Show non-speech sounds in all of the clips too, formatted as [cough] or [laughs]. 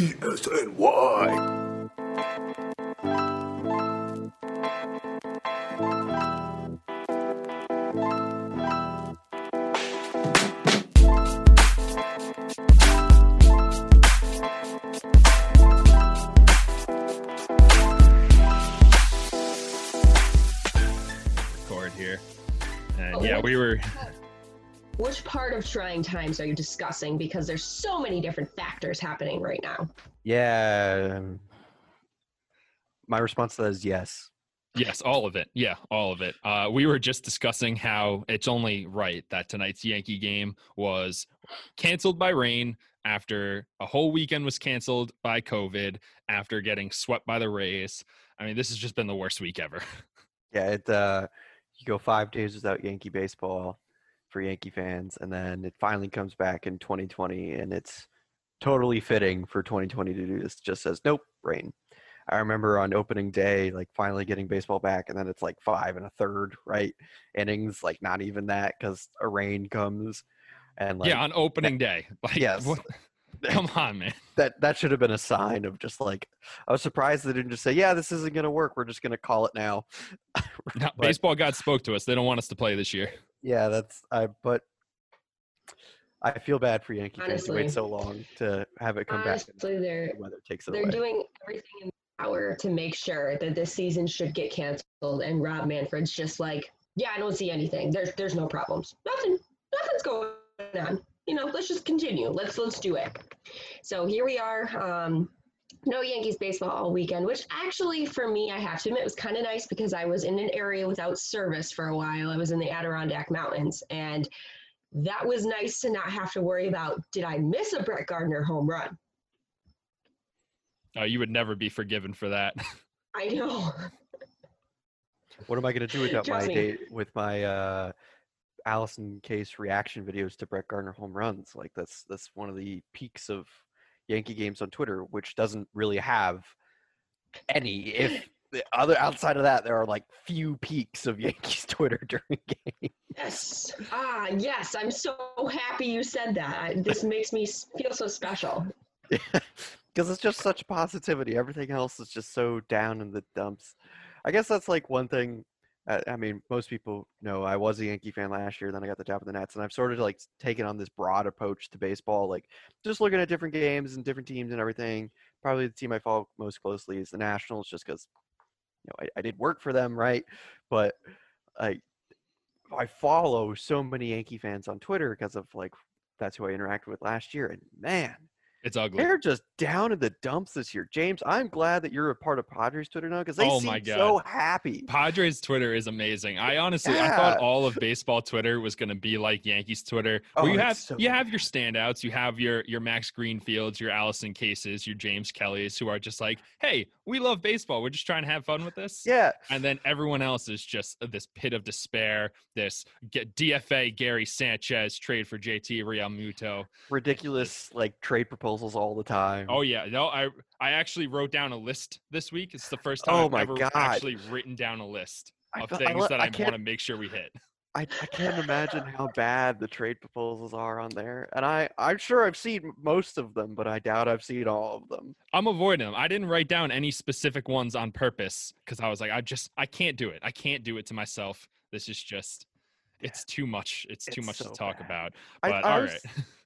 E S N Y. trying times are you discussing? Because there's so many different factors happening right now. Yeah. My response to that is yes. yes, all of it. Yeah, all of it. Uh, we were just discussing how it's only right that tonight's Yankee game was canceled by rain after a whole weekend was canceled by COVID after getting swept by the Rays. I mean, this has just been the worst week ever. [laughs] Yeah, it uh you go 5 days without Yankee baseball for Yankee fans and then it finally comes back in 2020 and it's totally fitting for 2020 to do this just says nope, rain. I remember on opening day like finally getting baseball back and then it's like 5 and a third, right? Innings like not even that cuz a rain comes and like yeah, on opening day. [laughs] Like, yes. what- come on, man. that that should have been a sign of just like I was surprised they didn't just say, "Yeah, this isn't going to work. We're just going to call it now." [laughs] No, But- baseball God spoke to us. They don't want us to play this year. Yeah, that's I. But I feel bad for Yankee fans to wait so long to have it come back. Honestly, they're the weather takes it they're away. doing everything in their power to make sure that this season should get canceled. And Rob Manfred's just like, yeah, I don't see anything. There's there's no problems. Nothing. Nothing's going on. You know, let's just continue. Let's let's do it. So here we are. Um, no Yankees baseball all weekend, which actually for me, I have to admit, was kind of nice because I was in an area without service for a while. I was in the Adirondack Mountains, and that was nice to not have to worry about did I miss a Brett Gardner home run? Uh, you would never be forgiven for that. [laughs] I know. What am I going to do without my Trust me. day with my uh, Allison Case reaction videos to Brett Gardner home runs? Like that's that's one of the peaks of Yankee games on Twitter, which doesn't really have any. If [clears throat] the other outside of that, there are like few peaks of [laughs] Yankees Twitter [laughs] during games. Yes. Ah, yes. I'm so happy you said that. This makes me feel so special. [laughs] because it's just such positivity. Everything else is just so down in the dumps. I guess that's like one thing. I mean, most people know I was a Yankee fan last year. Then I got the top of the Nets, and I've sort of like taken on this broad approach to baseball, like just looking at different games and different teams and everything. Probably the team I follow most closely is the Nationals, just because you know I, I did work for them, right? But I I follow so many Yankee fans on Twitter because of like that's who I interacted with last year, and man, It's ugly. they're just down in the dumps this year. James, I'm glad that you're a part of Padres Twitter now because they Oh seem so happy. Padres Twitter is amazing. I honestly, I thought all of baseball Twitter was going to be like Yankees Twitter, Oh, you have so you have your standouts, you have your your Max Greenfields, your Allison Cases, your James Kellys, who are just like, hey, we love baseball. We're just trying to have fun with this. Yeah, And then everyone else is just this pit of despair. This DFA Gary Sanchez trade for JT Realmuto. ridiculous like trade proposals all the time. Oh yeah, no, I I actually wrote down a list this week. It's the first time Oh I've my ever God. actually written down a list of I things lo- that I I, want to make sure we hit. I, I can't imagine how bad the trade proposals are on there. And I I'm sure I've seen most of them, but I doubt I've seen all of them. I'm avoiding them. I didn't write down any specific ones on purpose because I was like, I just I can't do it. I can't do it to myself. This is just it's too much. It's too much so to talk bad. about. I, But I all was- right. [laughs]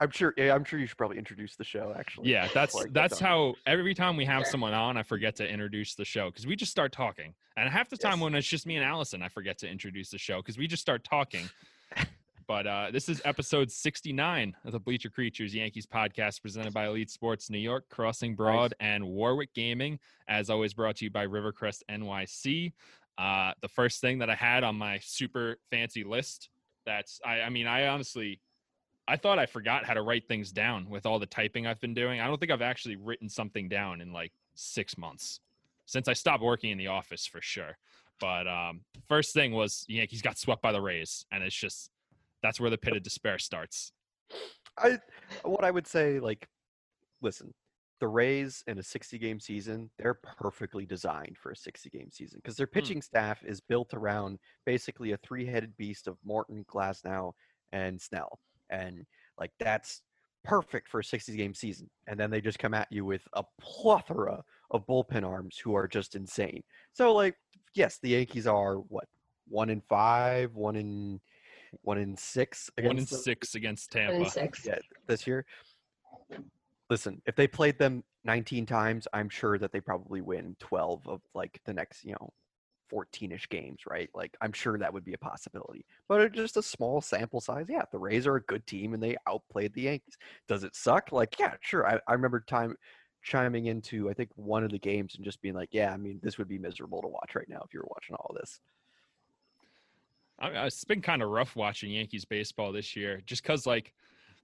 I'm sure yeah, I'm sure you should probably introduce the show actually. Yeah, that's before I get that's how every time we have someone on, I forget to introduce the show because we just start talking. And half the time Yes. when it's just me and Allison, I forget to introduce the show because we just start talking. [laughs] but uh, this is episode 69 of the Bleacher Creatures Yankees podcast presented by Elite Sports New York, Crossing Broad, and Warwick Gaming. As always, brought to you by Rivercrest NYC. Uh, the first thing that I had on my super fancy list that's I, I mean, I honestly I thought I forgot how to write things down with all the typing I've been doing. I don't think I've actually written something down in like six months since I stopped working in the office for sure. But um, first thing was Yankees got swept by the Rays, and it's just that's where the pit of despair starts. I what I would say like listen, the Rays in a 60 game season, they're perfectly designed for a 60 game season because their pitching staff is built around basically a three headed beast of Morton, Glasnow, and Snell. And like that's perfect for a 60 game season. And then they just come at you with a plethora of bullpen arms who are just insane. So, like, yes, the Yankees are what one in five, one in one in six, against One in against them? six against One in Tampa. six. yeah, this year. Listen, if they played them 19 times, I'm sure that they probably win 12 of like the next, you know, 14ish games, right? Like I'm sure that would be a possibility. But just a small sample size. Yeah, the Rays are a good team and they outplayed the Yankees. Does it suck? Like, yeah, sure. I, I remember time chiming into I think one of the games and just being like, yeah, I mean, this would be miserable to watch right now if you were watching all this. I, I- it's been kind of rough watching Yankees baseball this year, just because like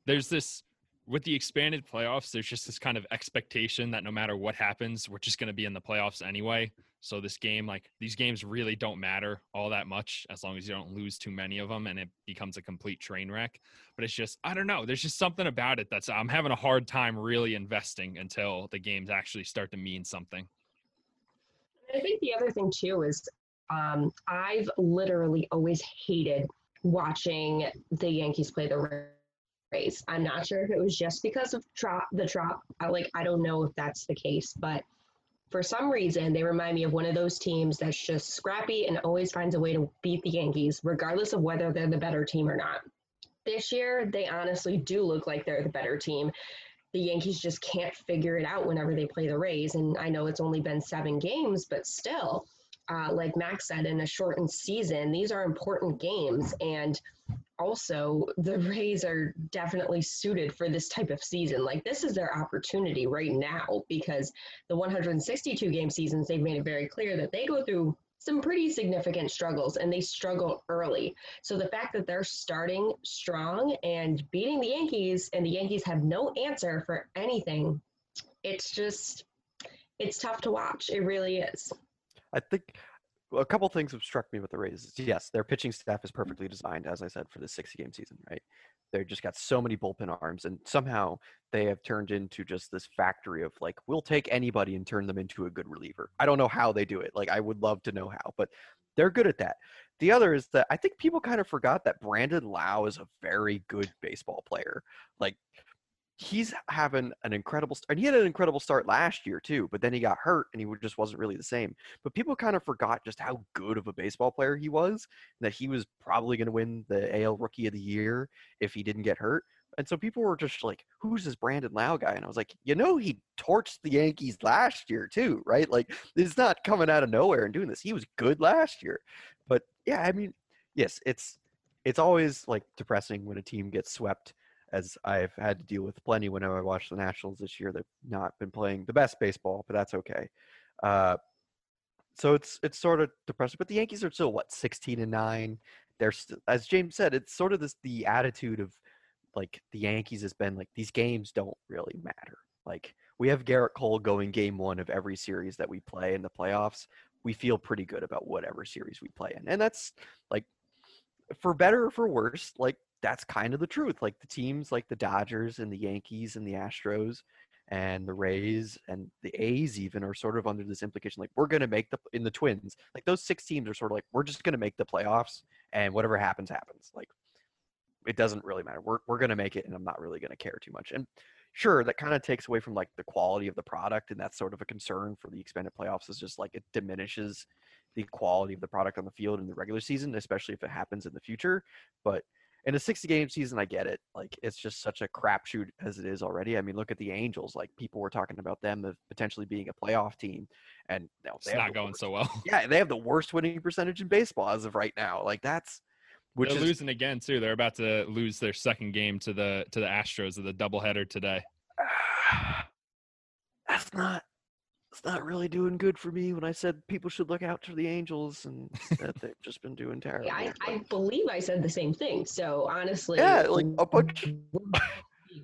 there's this with the expanded playoffs. There's just this kind of expectation that no matter what happens, we're just going to be in the playoffs anyway. So this game, like these games, really don't matter all that much as long as you don't lose too many of them, and it becomes a complete train wreck. But it's just I don't know. There's just something about it that's I'm having a hard time really investing until the games actually start to mean something. I think the other thing too is um, I've literally always hated watching the Yankees play the I'm not sure if it was just because of the trop. I, like I don't know if that's the case, but for some reason they remind me of one of those teams that's just scrappy and always finds a way to beat the Yankees, regardless of whether they're the better team or not. This year, they honestly do look like they're the better team the Yankees just can't figure it out whenever they play the Rays. And I know it's only been seven games, but still, uh, like Max said, in a shortened season, these are important games. And also, the Rays are definitely suited for this type of season. Like, this is their opportunity right now because the 162 game seasons, they've made it very clear that they go through some pretty significant struggles and they struggle early. So the fact that they're starting strong and beating the Yankees and the Yankees have no answer for anything, it's just it's tough to watch. It really is. I think a couple things have struck me with the Rays. Yes, their pitching staff is mm. perfectly designed, as I said, for the 60 game season, right? They've just got so many bullpen arms, and somehow they have turned into just this factory of like, we'll take anybody and turn them into a good reliever. I don't know how they do it. Like, I would love to know how, but they're good at that. The other is that I think people kind of forgot that Brandon Lowe is a very good baseball player. Like, he's having an incredible start. And he had an incredible start last year too, but then he got hurt and he just wasn't really the same. But people kind of forgot just how good of a baseball player he was, that he was probably going to win the AL Rookie of the Year if he didn't get hurt. And so people were just like, "Who's this Brandon Lowe guy?" And I was like, "You know, he torched the Yankees last year too, right? Like, it's not coming out of nowhere and doing this. He was good last year." But yeah, I mean, yes, it's it's always like depressing when a team gets swept as I've had to deal with plenty whenever I watch the Nationals this year. They've not been playing the best baseball, but that's okay. Uh, so it's it's sort of depressing. But the Yankees are still what sixteen and nine. They're as James said, it's sort of this the attitude of like the Yankees has been like these games don't really matter. Like we have Gerrit Cole going game one of every series that we play in the playoffs. We feel pretty good about whatever series we play in, and that's like for better or for worse, like that's kind of the truth. Like the teams like the Dodgers and the Yankees and the Astros and the Rays and the A's even are sort of under this implication like we're going to make the in the Twins. Like those six teams are sort of like we're just going to make the playoffs and whatever happens happens. Like it doesn't really matter. We're we're going to make it and I'm not really going to care too much. And sure, that kind of takes away from like the quality of the product and that's sort of a concern for the expanded playoffs is just like it diminishes the quality of the product on the field in the regular season, especially if it happens in the future. But in a 60 game season, I get it. Like it's just such a crapshoot as it is already. I mean, look at the Angels. Like people were talking about them as potentially being a playoff team, and know, It's not going worst- so well. [laughs] Yeah, they have the worst winning percentage in baseball as of right now. Like that's which They're is losing again too. They're about to lose their second game to the to the Astros of the doubleheader today. [sighs] that's not it's not really doing good for me when I said people should look out for the Angels and that [laughs] they've just been doing terrible. I, I believe I said the same thing. So honestly, Yeah, like, a bunch- [laughs]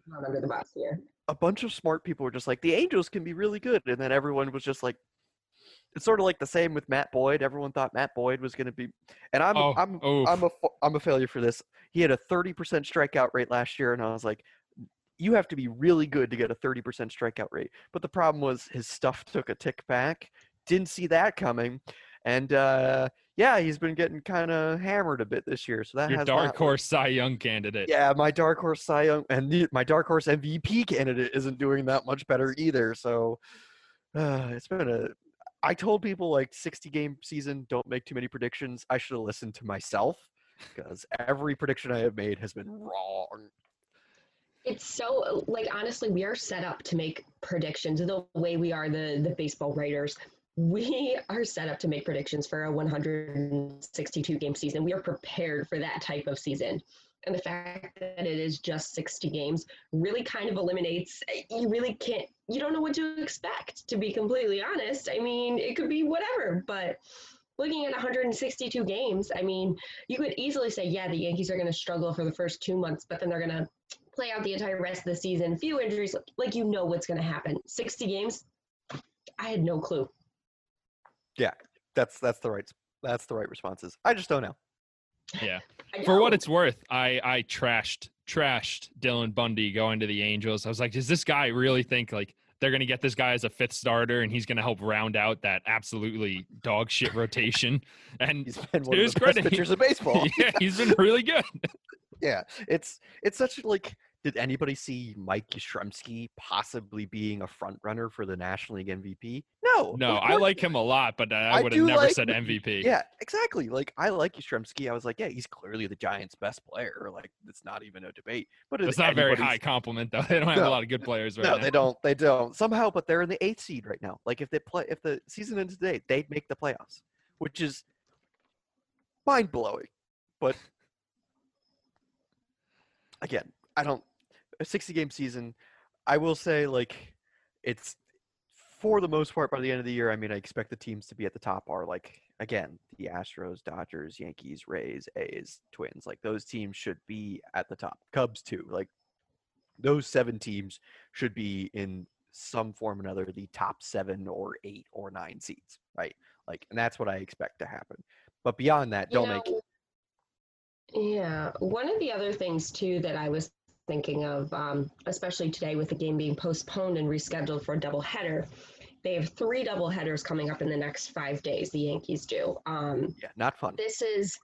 Not under the bus here. a bunch of smart people were just like the Angels can be really good, and then everyone was just like, it's sort of like the same with Matt Boyd. Everyone thought Matt Boyd was going to be, and I'm Oh, I'm oof. I'm a I'm a failure for this. He had a 30% strikeout rate last year, and I was like, you have to be really good to get a 30% strikeout rate. But the problem was his stuff took a tick back. Didn't see that coming, and uh, yeah, he's been getting kind of hammered a bit this year. So that Your has dark horse Cy Young candidate. Yeah, my dark horse Cy Young and the, my dark horse MVP candidate isn't doing that much better either. So uh, it's been a. I told people like 60 game season, don't make too many predictions. I should have listened to myself because every prediction I have made has been wrong. It's so like honestly, we are set up to make predictions the way we are the the baseball writers. We are set up to make predictions for a 162 game season. We are prepared for that type of season. And the fact that it is just 60 games really kind of eliminates, you really can't, you don't know what to expect, to be completely honest. I mean, it could be whatever, but looking at 162 games, I mean, you could easily say, yeah, the Yankees are going to struggle for the first two months, but then they're going to play out the entire rest of the season, few injuries, like you know what's going to happen. 60 games, I had no clue. Yeah, that's that's the right that's the right responses. I just don't know. Yeah. I For what it's worth, I I trashed trashed Dylan Bundy going to the Angels. I was like, does this guy really think like they're gonna get this guy as a fifth starter and he's gonna help round out that absolutely dog shit rotation? And He's been one of his the best credit, pitchers of baseball. [laughs] yeah, he's been [laughs] really good. Yeah, it's it's such like. Did anybody see Mike Yastrzemski possibly being a front runner for the National League MVP? No. No, I like him a lot, but I I would have never like said. MVP. Yeah, exactly. Like I like Yastrzemski. I was like, yeah, he's clearly the Giants' best player. Like it's not even a debate. But It's not a very high compliment though. [laughs] They don't have No. a lot of good players right no, now. they don't. They don't somehow. But they're in the eighth seed right now. Like if they play, if the season ended today, they'd make the playoffs, which is mind blowing. But again, I don't. A sixty game season. I will say, like, it's for the most part by the end of the year. I mean, I expect the teams to be at the top are like again the Astros, Dodgers, Yankees, Rays, A's, Twins. Like those teams should be at the top. Cubs too. Like those seven teams should be in some form or another the top seven or eight or nine seeds, right? Like, and that's what I expect to happen. But beyond that, You don't make know, Yeah, one of the other things too that I was thinking of, um, especially today with the game being postponed and rescheduled for a doubleheader, they have three doubleheaders coming up in the next five days. The Yankees do. Um, yeah, not fun. this is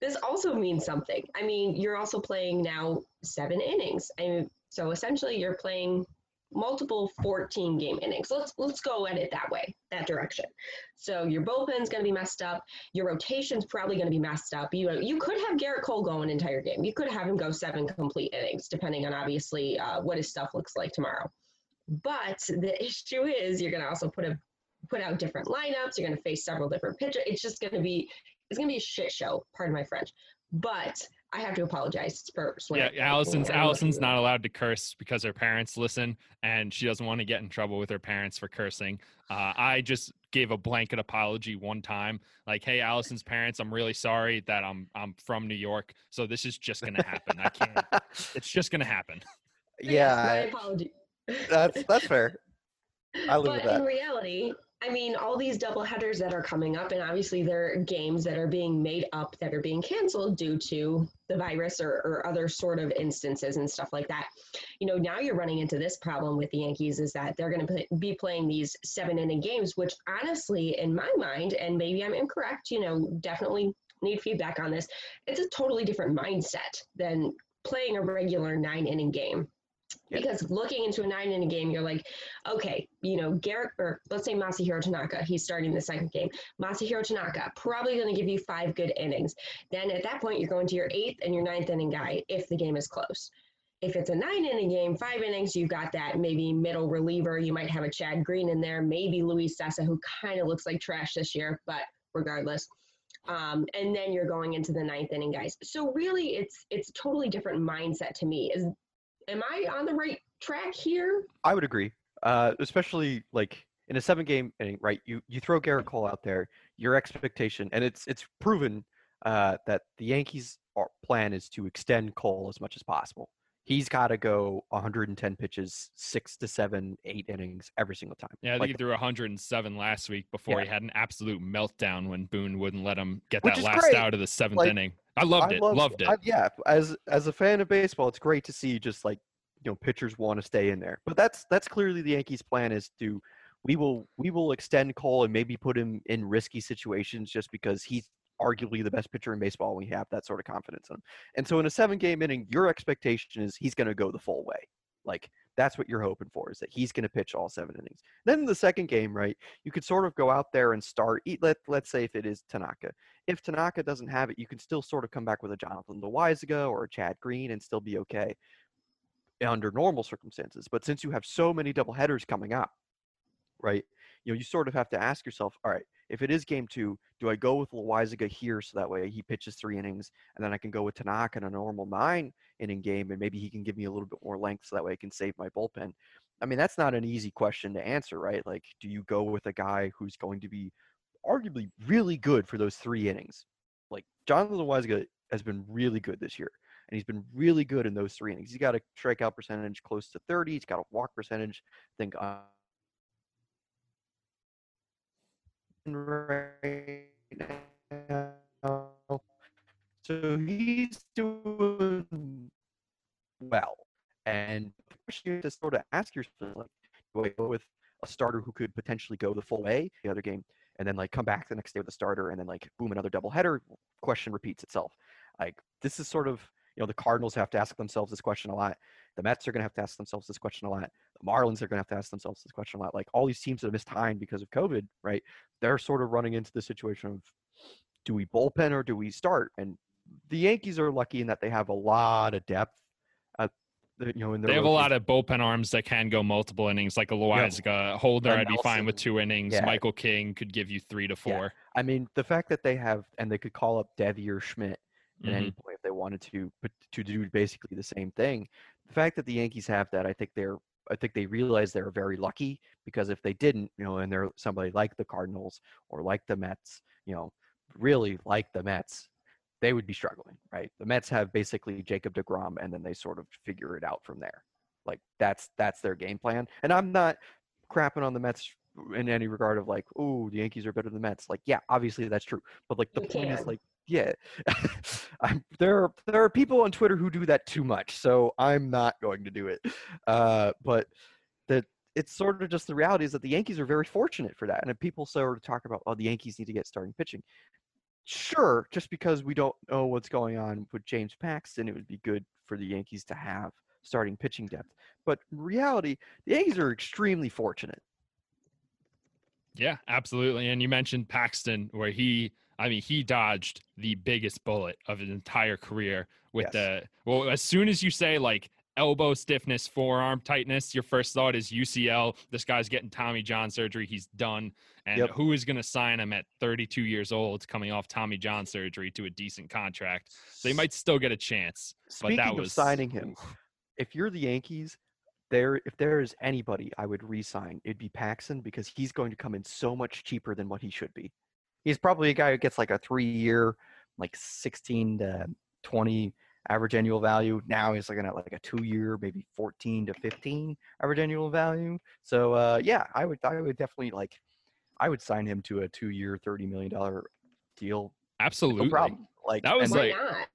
this also means something. I mean, you're also playing now seven innings, and so essentially you're playing multiple 14 game innings. Let's let's go at it that way, that direction. So your bullpen's going to be messed up. Your rotation's probably going to be messed up. You you could have Gerrit Cole go an entire game. You could have him go seven complete innings, depending on obviously uh, what his stuff looks like tomorrow. But the [laughs] issue is you're going to also put a put out different lineups. You're going to face several different pitchers. It's just going to be it's going to be a shit show. Pardon my French. But I have to apologize for swearing. Yeah. Allison's don't Allison's not allowed to curse because her parents listen, and she doesn't want to get in trouble with her parents for cursing. Uh, I just gave a blanket apology one time, like, "Hey, Allison's parents, I'm really sorry that I'm I'm from New York, so this is just gonna happen. I can't. [laughs] It's just gonna happen." yeah, my I- apology. that's that's fair. I live but with in reality, I mean, all these double headers that are coming up, and obviously there are games that are being made up that are being canceled due to the virus or, or other sort of instances and stuff like that. You know, now you're running into this problem with the Yankees is that they're going to be playing these seven inning games, which honestly, in my mind, and maybe I'm incorrect, you know, definitely need feedback on this. It's a totally different mindset than playing a regular nine inning game. Yeah. Because looking into a nine inning game, you're like, okay, you know, Gerrit, or let's say Masahiro Tanaka, he's starting the second game. Masahiro Tanaka, probably going to give you five good innings. Then at that point, you're going to your eighth and your ninth inning guy if the game is close. If it's a nine inning game, five innings, you've got that maybe middle reliever. You might have a Chad Green in there, maybe Luis Cessa, who kind of looks like trash this year, but regardless. Um, and then you're going into the ninth inning guys. So really, it's it's totally different mindset to me. Is am I on the right track here? I would agree, uh, especially like in a seven game inning, right? You you throw Gerrit Cole out there, your expectation, and it's it's proven uh, that the Yankees' are- plan is to extend Cole as much as possible. He's got to go 110 pitches, six to seven, eight innings every single time. Yeah, I think Like, he threw 107 last week before Yeah. he had an absolute meltdown when Boone wouldn't let him get Which that is last great. out of the seventh Like, inning. I loved I it. love- loved it. I- yeah, as as a fan of baseball, it's great to see just like you know pitchers want to stay in there. But that's that's clearly the Yankees' plan is to we will we will extend Cole and maybe put him in risky situations just because he's arguably the best pitcher in baseball. And we have that sort of confidence in him. And so in a seven game inning, your expectation is he's going to go the full way. Like that's what you're hoping for is that he's going to pitch all seven innings. Then in the second game, right, you could sort of go out there and start. Let let's say if it is Tanaka, if Tanaka doesn't have it, you can still sort of come back with a Jonathan Loaisiga or a Chad Green and still be okay under normal circumstances. But since you have so many double headers coming up, right, you know, you sort of have to ask yourself, all right, if it is game two, do I go with Loaisiga here so that way he pitches three innings and then I can go with Tanaka in a normal nine inning game and maybe he can give me a little bit more length so that way I can save my bullpen? I mean, that's not an easy question to answer, right? Like, do you go with a guy who's going to be arguably really good for those three innings? Like, Jonathan Loaisiga has been really good this year and he's been really good in those three innings. He's got a strikeout percentage close to 30. He's got a walk percentage, I think, uh, right now. So he's doing well. And you have to sort of ask yourself, like, do I go with a starter who could potentially go the full way the other game, and then like come back the next day with a starter, and then like boom, another double header? Question repeats itself. Like this is sort of you know the Cardinals have to ask themselves this question a lot. The Mets are going to have to ask themselves this question a lot. The Marlins are going to have to ask themselves this question a lot. Like all these teams that have missed time because of COVID, right? They're sort of running into the situation of do we bullpen or do we start? And the Yankees are lucky in that they have a lot of depth. At the, you know, in their They have a lot of bullpen arms that can go multiple innings, like a Loaisiga. Holder, Len I'd be fine with two innings. Yeah. Michael King could give you three to four. I mean, the fact that they have and they could call up Deivi or Schmidt at any Mhm. point if they wanted to, but to do basically the same thing. The fact that the Yankees have that, I think they're, I think they realize they're very lucky because if they didn't, you know, and they're somebody like the Cardinals or like the Mets, you know, really like the Mets, they would be struggling, right? The Mets have basically Jacob Degrom, and then they sort of figure it out from there. Like that's that's their game plan. And I'm not crapping on the Mets in any regard of like, oh, the Yankees are better than the Mets. Like, yeah, obviously that's true. But like the You point is like, yeah, [laughs] there are there are people on Twitter who do that too much, so I'm not going to do it. Uh, but that it's sort of just the reality is that the Yankees are very fortunate for that. And if people sort of talk about, oh, the Yankees need to get starting pitching. Sure, just because we don't know what's going on with James Paxton, it would be good for the Yankees to have starting pitching depth. But in reality, the Yankees are extremely fortunate. Yeah, absolutely. And you mentioned Paxton, where he, I mean, he dodged the biggest bullet of his entire career with Yes. the, well, as soon as you say like elbow stiffness, forearm tightness, your first thought is UCL. This guy's getting Tommy John surgery. He's done. And Yep. who is going to sign him at 32 years old coming off Tommy John surgery to a decent contract? They might still get a chance. But Speaking that of was signing him, if you're the Yankees, there if there is anybody I would re-sign, it'd be Paxton because he's going to come in so much cheaper than what he should be. He's probably a guy who gets like a three-year, like 16 to 20 average annual value. Now he's looking at like a two-year, maybe 14 to 15 average annual value. So uh, yeah, I would I would definitely like I would sign him to a two-year, 30 million dollar deal. Absolutely. No problem. Like That was and Why like- not?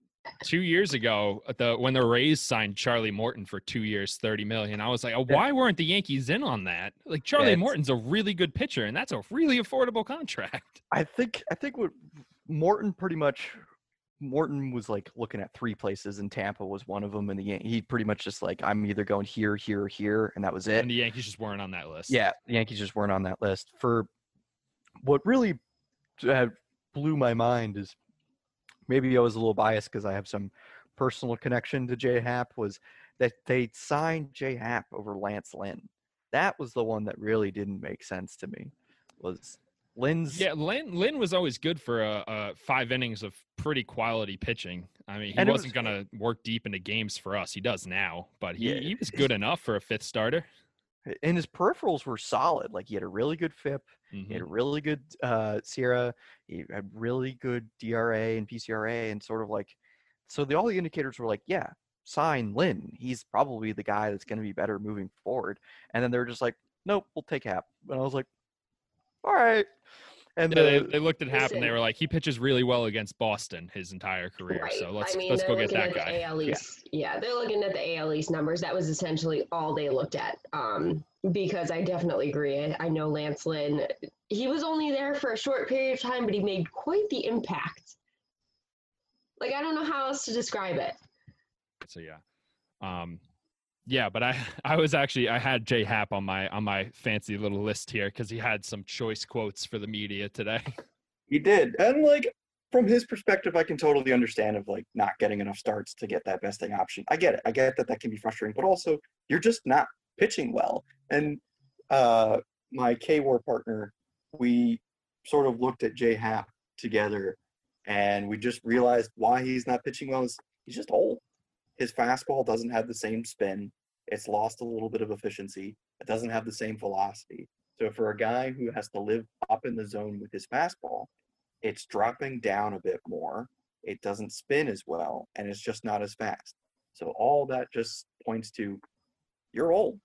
Two years ago uh, the when the Rays signed Charlie Morton for two years, thirty million. I was like, oh, why weren't the Yankees in on that? Like Charlie Morton's a really good pitcher, and that's a really affordable contract. I think I think what Morton pretty much Morton was like looking at three places and Tampa was one of them and the Yan- he pretty much just like I'm either going here here here and that was it. And the Yankees just weren't on that list. Yeah, the Yankees just weren't on that list. For what really uh, blew my mind is maybe I was a little biased because I have some personal connection to J Happ was that they signed J Happ over Lance Lynn. That was the one that really didn't make sense to me. Was Lynn's Yeah, Lynn, Lynn was always good for uh, uh, five innings of pretty quality pitching. I mean, he wasn't was- going to work deep into games for us. He does now, but he, Yeah, he was good enough for a fifth starter. And his peripherals were solid. Like he had a really good FIP, Mhm. he had a really good uh, SIERA, he had really good DRA and PCRA, and sort of like, so the all the indicators were like, yeah, sign Lynn. He's probably the guy that's going to be better moving forward. And then they were just like, nope, we'll take Happ. And I was like, all right. And Yeah, they, the, they looked at Happ and they were like, he pitches really well against Boston his entire career. Right. So let's I mean, let's go get that guy. AL East. Yeah. they're looking at the AL East numbers. That was essentially all they looked at. Um, because I definitely agree. I, I know Lance Lynn. He was only there for a short period of time, but he made quite the impact. Like I don't know how else to describe it. So yeah, um, yeah. But I [laughs] I was actually I had Jay Happ on my on my fancy little list here because he had some choice quotes for the media today. [laughs] He did. And like from his perspective, I can totally understand of like not getting enough starts to get that vesting option. I get it. I get that that can be frustrating, but also you're just not pitching well. And uh my K War partner, we sort of looked at Jay Happ together and we just realized why he's not pitching well is he's just old. His fastball doesn't have the same spin. It's lost a little bit of efficiency. It doesn't have the same velocity. So for a guy who has to live up in the zone with his fastball, it's dropping down a bit more. It doesn't spin as well, and it's just not as fast. So all that just points to you're old.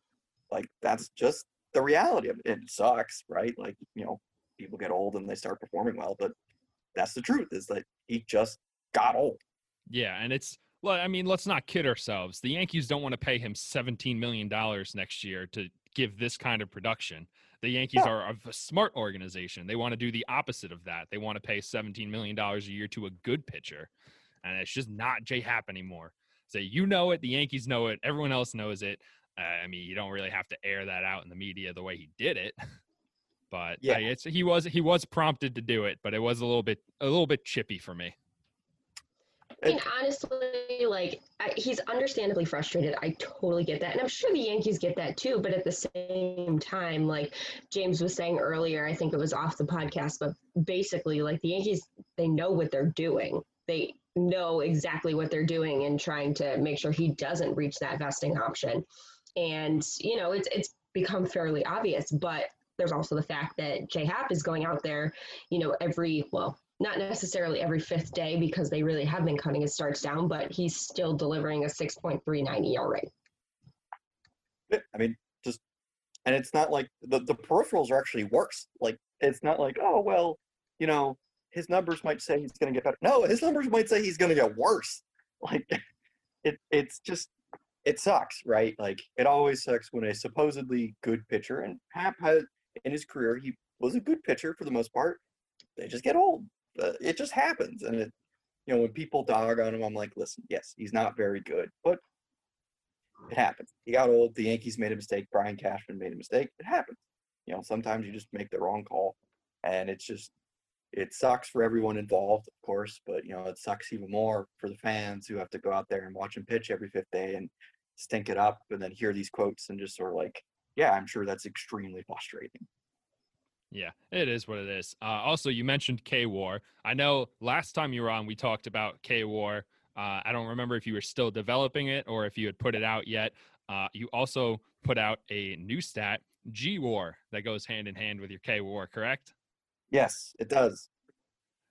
Like that's just the reality of it. It sucks, right? Like, you know, people get old and they start performing well, but that's the truth is that he just got old. Yeah, and it's I mean, let's not kid ourselves. The Yankees don't want to pay him seventeen million dollars next year to give this kind of production. The Yankees Yeah. are a smart organization. They want to do the opposite of that. They want to pay seventeen million dollars a year to a good pitcher, and it's just not Jay Happ anymore. So you know it. The Yankees know it. Everyone else knows it. Uh, I mean, you don't really have to air that out in the media the way he did it. [laughs] But yeah, Yeah. it's he was he was prompted to do it, but it was a little bit a little bit chippy for me. I mean, honestly, like I, he's understandably frustrated. I totally get that, and I'm sure the Yankees get that too. But at the same time, like James was saying earlier, I think it was off the podcast, but basically, like the Yankees, they know what they're doing. They know exactly what they're doing and trying to make sure he doesn't reach that vesting option. And you know, it's it's become fairly obvious, but there's also the fact that J Happ is going out there, you know, every well, not necessarily every fifth day because they really have been cutting his starts down, but he's still delivering a 6.39 ERA. I mean, just and it's not like the, the peripherals are actually worse. Like it's not like, oh well, you know, his numbers might say he's gonna get better. No, his numbers might say he's gonna get worse. Like [laughs] it it's just it sucks, right? Like it always sucks when a supposedly good pitcher and Happ had in his career he was a good pitcher for the most part. They just get old. Uh, it just happens, and it you know when people dog on him, I'm like, listen, yes, he's not very good, but it happens. He got old. The Yankees made a mistake. Brian Cashman made a mistake. It happens. You know, sometimes you just make the wrong call, and it's just it sucks for everyone involved, of course, but you know it sucks even more for the fans who have to go out there and watch him pitch every fifth day and stink it up, and then hear these quotes and just sort of like, yeah, I'm sure that's extremely frustrating. Yeah, it is what it is. Uh, also, you mentioned K War. I know last time you were on, we talked about K War. Uh, I don't remember if you were still developing it or if you had put it out yet. Uh, you also put out a new stat, G War, that goes hand in hand with your K War, correct? Yes, it does.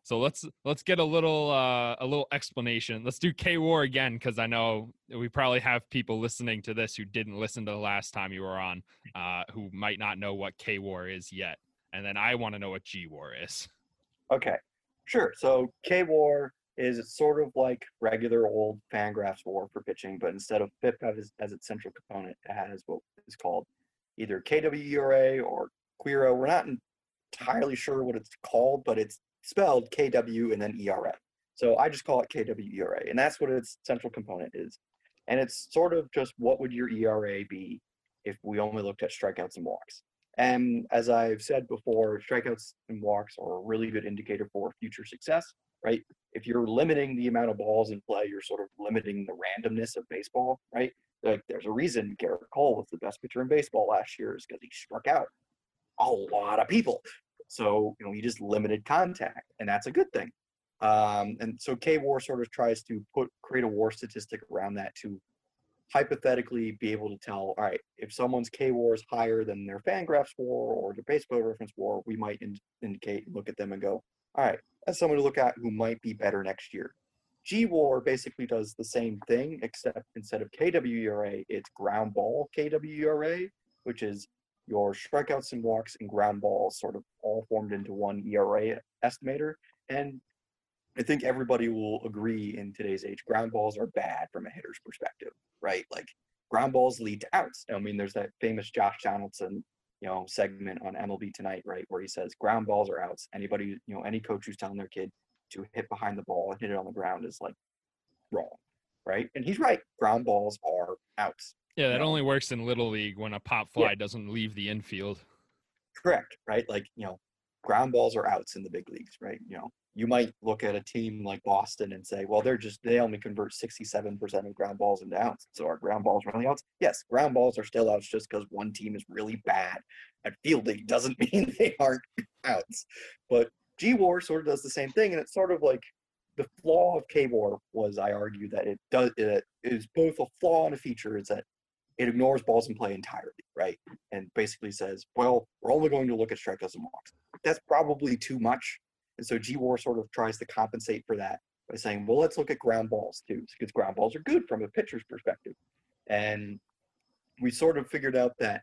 So let's let's get a little uh, a little explanation. Let's do K War again because I know we probably have people listening to this who didn't listen to the last time you were on, uh, who might not know what K War is yet, and then I want to know what G War is. Okay, sure. So K War is sort of like regular old Fangraphs War for pitching, but instead of FIP as, as its central component, it has what is called either KWERA or Quiro. We're not entirely sure what it's called, but it's spelled KW and then ERA. So I just call it KWERA, and that's what its central component is. And it's sort of just what would your ERA be if we only looked at strikeouts and walks. And as I've said before, strikeouts and walks are a really good indicator for future success, right? If you're limiting the amount of balls in play, you're sort of limiting the randomness of baseball, right? Like there's a reason Gerrit Cole was the best pitcher in baseball last year is because he struck out a lot of people. So, you know, he just limited contact, and that's a good thing. Um, and so K War sort of tries to put create a war statistic around that to hypothetically be able to tell, all right, if someone's K War is higher than their Fangraphs War or their Baseball Reference War, we might in- indicate, look at them and go, all right, that's someone to look at who might be better next year. G War basically does the same thing, except instead of KWERA, it's ground ball KWERA, which is your strikeouts and walks and ground balls sort of all formed into one ERA estimator. And I think everybody will agree in today's age, ground balls are bad from a hitter's perspective, right? Like ground balls lead to outs. I mean, there's that famous Josh Donaldson, you know, segment on MLB Tonight, right, where he says ground balls are outs. Anybody, you know, any coach who's telling their kid to hit behind the ball and hit it on the ground is like wrong, right? And he's right. Ground balls are outs. Yeah, that No. only works in little league when a pop fly doesn't leave the infield. Correct, right? Like, you know, ground balls are outs in the big leagues, right? You know, you might look at a team like Boston and say, well, they're just, they only convert 67% of ground balls into outs. So are ground balls really outs? Yes, ground balls are still outs just because one team is really bad at fielding [laughs] doesn't mean they aren't [laughs] outs. But G War sort of does the same thing. And it's sort of like the flaw of K War was, I argue, that it does, it is both a flaw and a feature, is that it ignores balls in play entirely, right? And basically says, well, we're only going to look at strikeouts and walks. That's probably too much. And so G War sort of tries to compensate for that by saying, well, let's look at ground balls too, because ground balls are good from a pitcher's perspective. And we sort of figured out that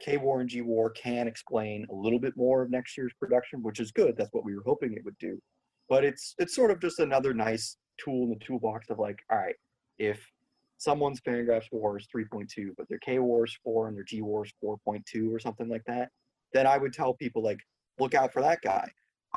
K War and G War can explain a little bit more of next year's production, which is good. That's what we were hoping it would do. But it's it's sort of just another nice tool in the toolbox of like, all right, if someone's Fangraphs War is 3.2, but their K War is 4 and their G War is 4.2 or something like that, then I would tell people like, look out for that guy.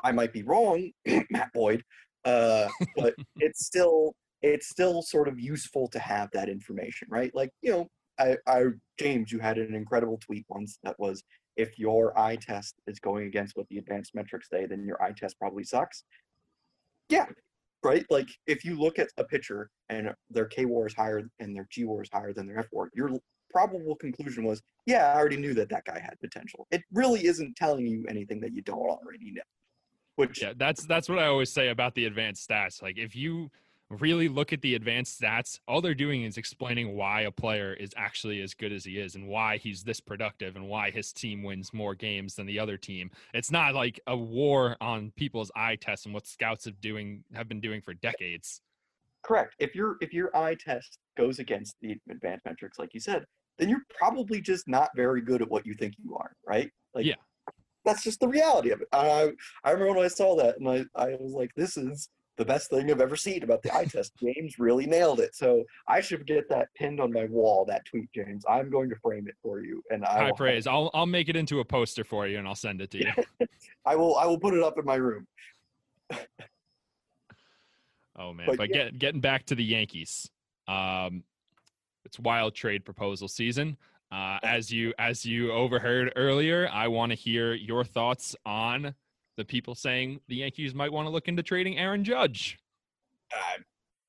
I might be wrong, [clears throat] Matt Boyd, uh, but [laughs] it's still it's still sort of useful to have that information, right? Like you know, I, I James, you had an incredible tweet once that was if your eye test is going against what the advanced metrics say, then your eye test probably sucks. Yeah, right. Like if you look at a pitcher and their K war is higher and their G war is higher than their F war, your probable conclusion was, yeah, I already knew that that guy had potential. It really isn't telling you anything that you don't already know. Which Yeah, that's that's what I always say about the advanced stats. Like if you really look at the advanced stats, all they're doing is explaining why a player is actually as good as he is and why he's this productive and why his team wins more games than the other team. It's not like a war on people's eye tests and what scouts have doing have been doing for decades. Correct. If your if your eye test goes against the advanced metrics, like you said, then you're probably just not very good at what you think you are, right? Like, Yeah. that's just the reality of it. I I remember when I saw that, and I I was like, this is the best thing I've ever seen about the eye test. [laughs] James really nailed it. So I should get that pinned on my wall. That tweet, James. I'm going to frame it for you, and I High praise. I'll I'll make it into a poster for you and I'll send it to you. [laughs] I will I will put it up in my room. Oh man, But but, yeah. get, getting back to the Yankees, um, it's wild trade proposal season. Uh, as you as you overheard earlier, I want to hear your thoughts on the people saying the Yankees might want to look into trading Aaron Judge. Uh,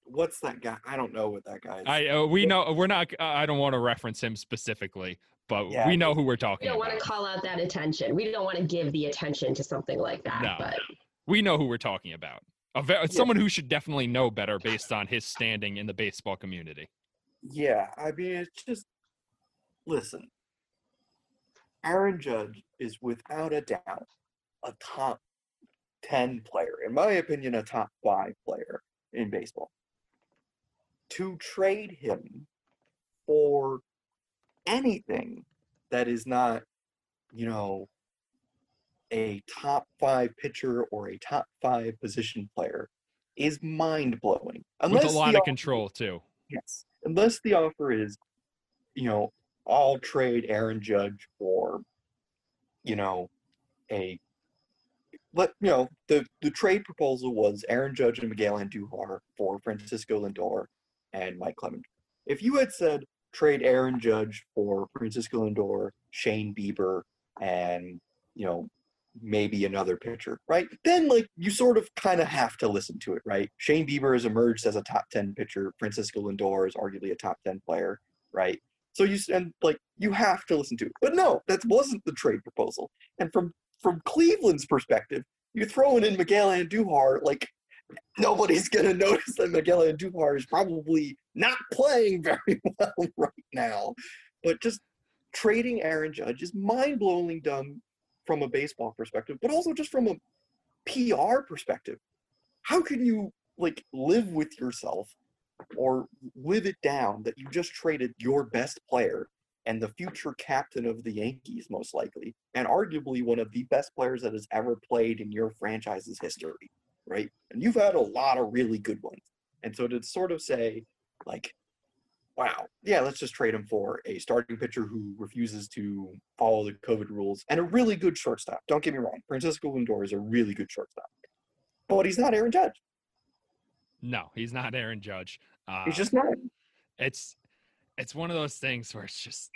what's that guy? I don't know what that guy is. I uh, we know we're not. Uh, I don't want to reference him specifically, but Yeah. we know who we're talking. We don't want to call out that attention. We don't want to give the attention to something like that. No. But We know who we're talking about. A ve- someone who should definitely know better based on his standing in the baseball community. Yeah, I mean, it's just listen. Aaron Judge is without a doubt a top 10 player, in my opinion, a top five player in baseball. To trade him for anything that is not, you know, a top five pitcher or a top five position player is mind blowing. With a lot of control too. Yes. Unless the offer is, you know, I'll trade Aaron Judge for, you know, a let you know, the the trade proposal was Aaron Judge and Miguel Andujar for Francisco Lindor and Mike Clement. If you had said trade Aaron Judge for Francisco Lindor, Shane Bieber, and you know, maybe another pitcher, right? Then like you sort of kind of have to listen to it, right? Shane Bieber has emerged as a top 10 pitcher. Francisco Lindor is arguably a top 10 player, right? So you and like you have to listen to it. But no, that wasn't the trade proposal. And from from Cleveland's perspective, you're throwing in Miguel and Andujar like nobody's gonna [laughs] notice that Miguel and Andujar is probably not playing [laughs] very well right now. But just trading Aaron Judge is mind-blowingly dumb from a baseball perspective, but also just from a PR perspective. How can you like live with yourself or live it down that you just traded your best player and the future captain of the Yankees, most likely, and arguably one of the best players that has ever played in your franchise's history, right? And you've had a lot of really good ones. And so to sort of say, like, wow, yeah, let's just trade him for a starting pitcher who refuses to follow the COVID rules and a really good shortstop. Don't get me wrong, Francisco Lindor is a really good shortstop, but he's not Aaron Judge. No, he's not Aaron Judge. Uh, He's just not. it's it's one of those things where it's just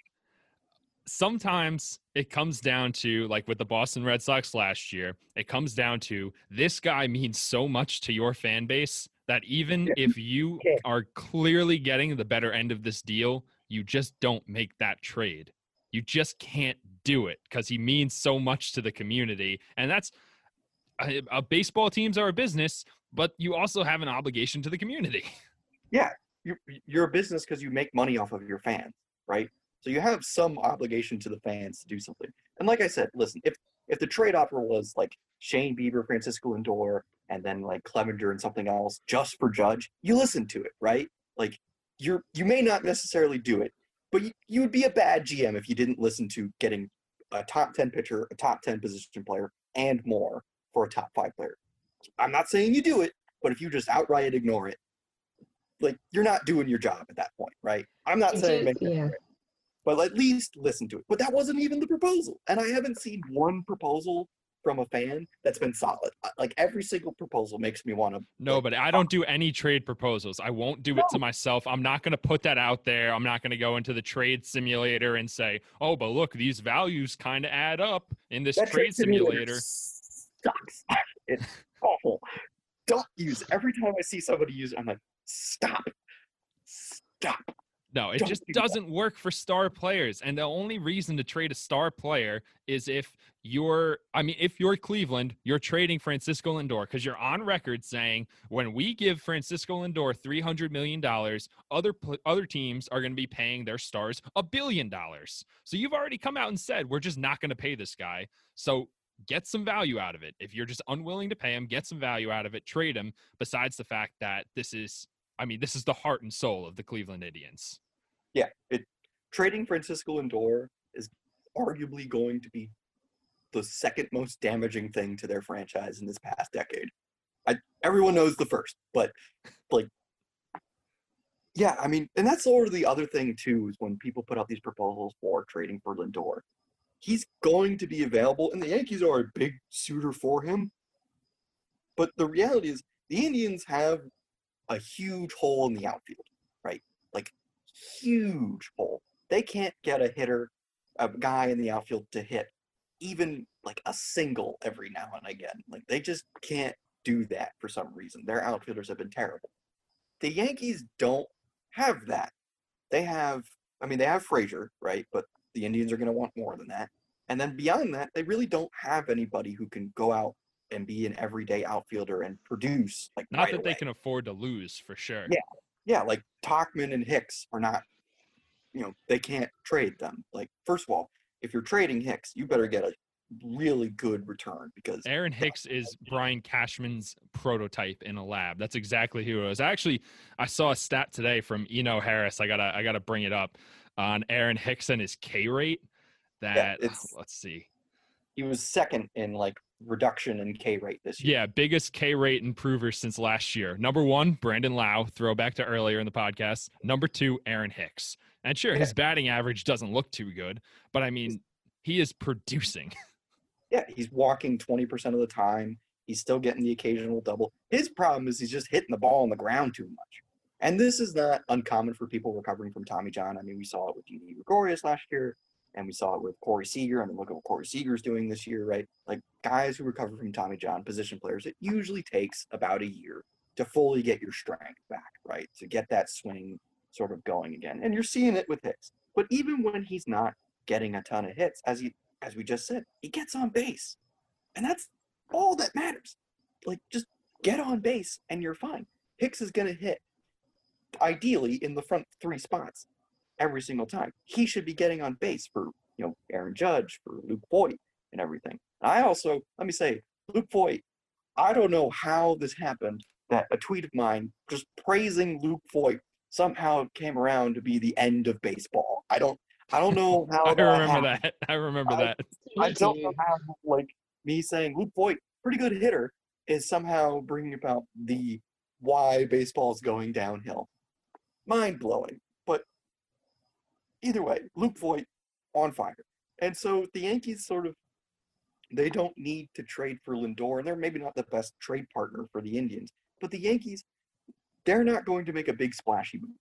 sometimes it comes down to like with the Boston Red Sox last year, it comes down to this guy means so much to your fan base that even Yeah. if you Yeah. are clearly getting the better end of this deal, you just don't make that trade. You just can't do it because he means so much to the community. And that's uh, uh, baseball teams are a business, but you also have an obligation to the community. [laughs] You're, you're a business because you make money off of your fans, right? So you have some obligation to the fans to do something. And like I said, listen, if if the trade offer was like Shane Bieber, Francisco Lindor, and then like Clevinger and something else just for Judge, you listen to it, right? Like you're you may not necessarily do it, but you, you would be a bad GM if you didn't listen to getting a top 10 pitcher, a top 10 position player, and more for a top five player. I'm not saying you do it, but if you just outright ignore it, like you're not doing your job at that point, right? I'm not saying make yeah. trade, but at least listen to it. But that wasn't even the proposal, and I haven't seen one proposal from a fan that's been solid. Like every single proposal makes me want to. No, but I don't do any trade proposals. I won't do it to myself. I'm not going to put that out there. I'm not going to go into the trade simulator and say, "Oh, but look, these values kind of add up in this That trade simulator." sucks. [laughs] It's awful. Don't use. Every time I see somebody use it, I'm like, stop. Stop. No, it just do doesn't work for star players. And the only reason to trade a star player is if you're, I mean, if you're Cleveland, you're trading Francisco Lindor because you're on record saying when we give Francisco Lindor $300 million, other, other teams are going to be paying their stars a billion dollars. So you've already come out and said, we're just not going to pay this guy. So get some value out of it. If you're just unwilling to pay him, get some value out of it, trade him, besides the fact that this is, I mean, this is the heart and soul of the Cleveland Indians. Yeah, it trading Francisco Lindor is arguably going to be the second most damaging thing to their franchise in this past decade. I everyone knows the first, but like yeah, I mean, and that's sort of the other thing too is when people put out these proposals for trading for Lindor, he's going to be available, and the Yankees are a big suitor for him. But the reality is, the Indians have a huge hole in the outfield, right? Like huge hole. They can't get a hitter, a guy in the outfield to hit even like a single every now and again. Like they just can't do that for some reason. Their outfielders have been terrible. The Yankees don't have that. They have, I mean, they have Frazier, right? But the Indians are going to want more than that. And then beyond that, they really don't have anybody who can go out and be an everyday outfielder and produce like Not right that they can afford to lose for sure. Yeah. yeah, like Tauchman and Hicks are not, you know, they can't trade them. Like, first of all, if you're trading Hicks, you better get a really good return because Aaron Hicks is Brian Cashman's prototype in a lab. That's exactly who it was. Actually, I saw a stat today from Eno Sarris. I gotta I gotta bring it up on Aaron Hicks and his K rate. That it's- let's see. he was second in like reduction in K rate this year. Yeah, biggest K rate improver since last year. Number one, Brandon Lowe, throwback to earlier in the podcast. Number two, Aaron Hicks. And sure, his batting average doesn't look too good, but I mean, he is producing. [laughs] Yeah, he's walking 20% of the time. He's still getting the occasional double. His problem is he's just hitting the ball on the ground too much. And this is not uncommon for people recovering from Tommy John. I mean, we saw it with Didi Gregorius last year, and we saw it with Corey Seager. I mean, look at what Corey Seager's doing this year, right? Like guys who recover from Tommy John, position players, it usually takes about a year to fully get your strength back, right? To get that swing sort of going again. And you're seeing it with Hicks. But even when he's not getting a ton of hits, as he as we just said, he gets on base. And that's all that matters. Like just get on base and you're fine. Hicks is gonna hit ideally in the front three spots every single time. He should be getting on base for, you know, Aaron Judge, for Luke Voit and everything. And I also, let me say, Luke Voit, I don't know how this happened that a tweet of mine just praising Luke Voit somehow came around to be the end of baseball. I don't I don't know [laughs] how I remember happened. that. I remember I- that. I [laughs] don't know how like me saying Luke Voit, pretty good hitter, is somehow bringing about the why baseball is going downhill. Mind blowing. Either way, Luke Voit on fire. And so the Yankees sort of they don't need to trade for Lindor, and they're maybe not the best trade partner for the Indians. But the Yankees, they're not going to make a big splashy move.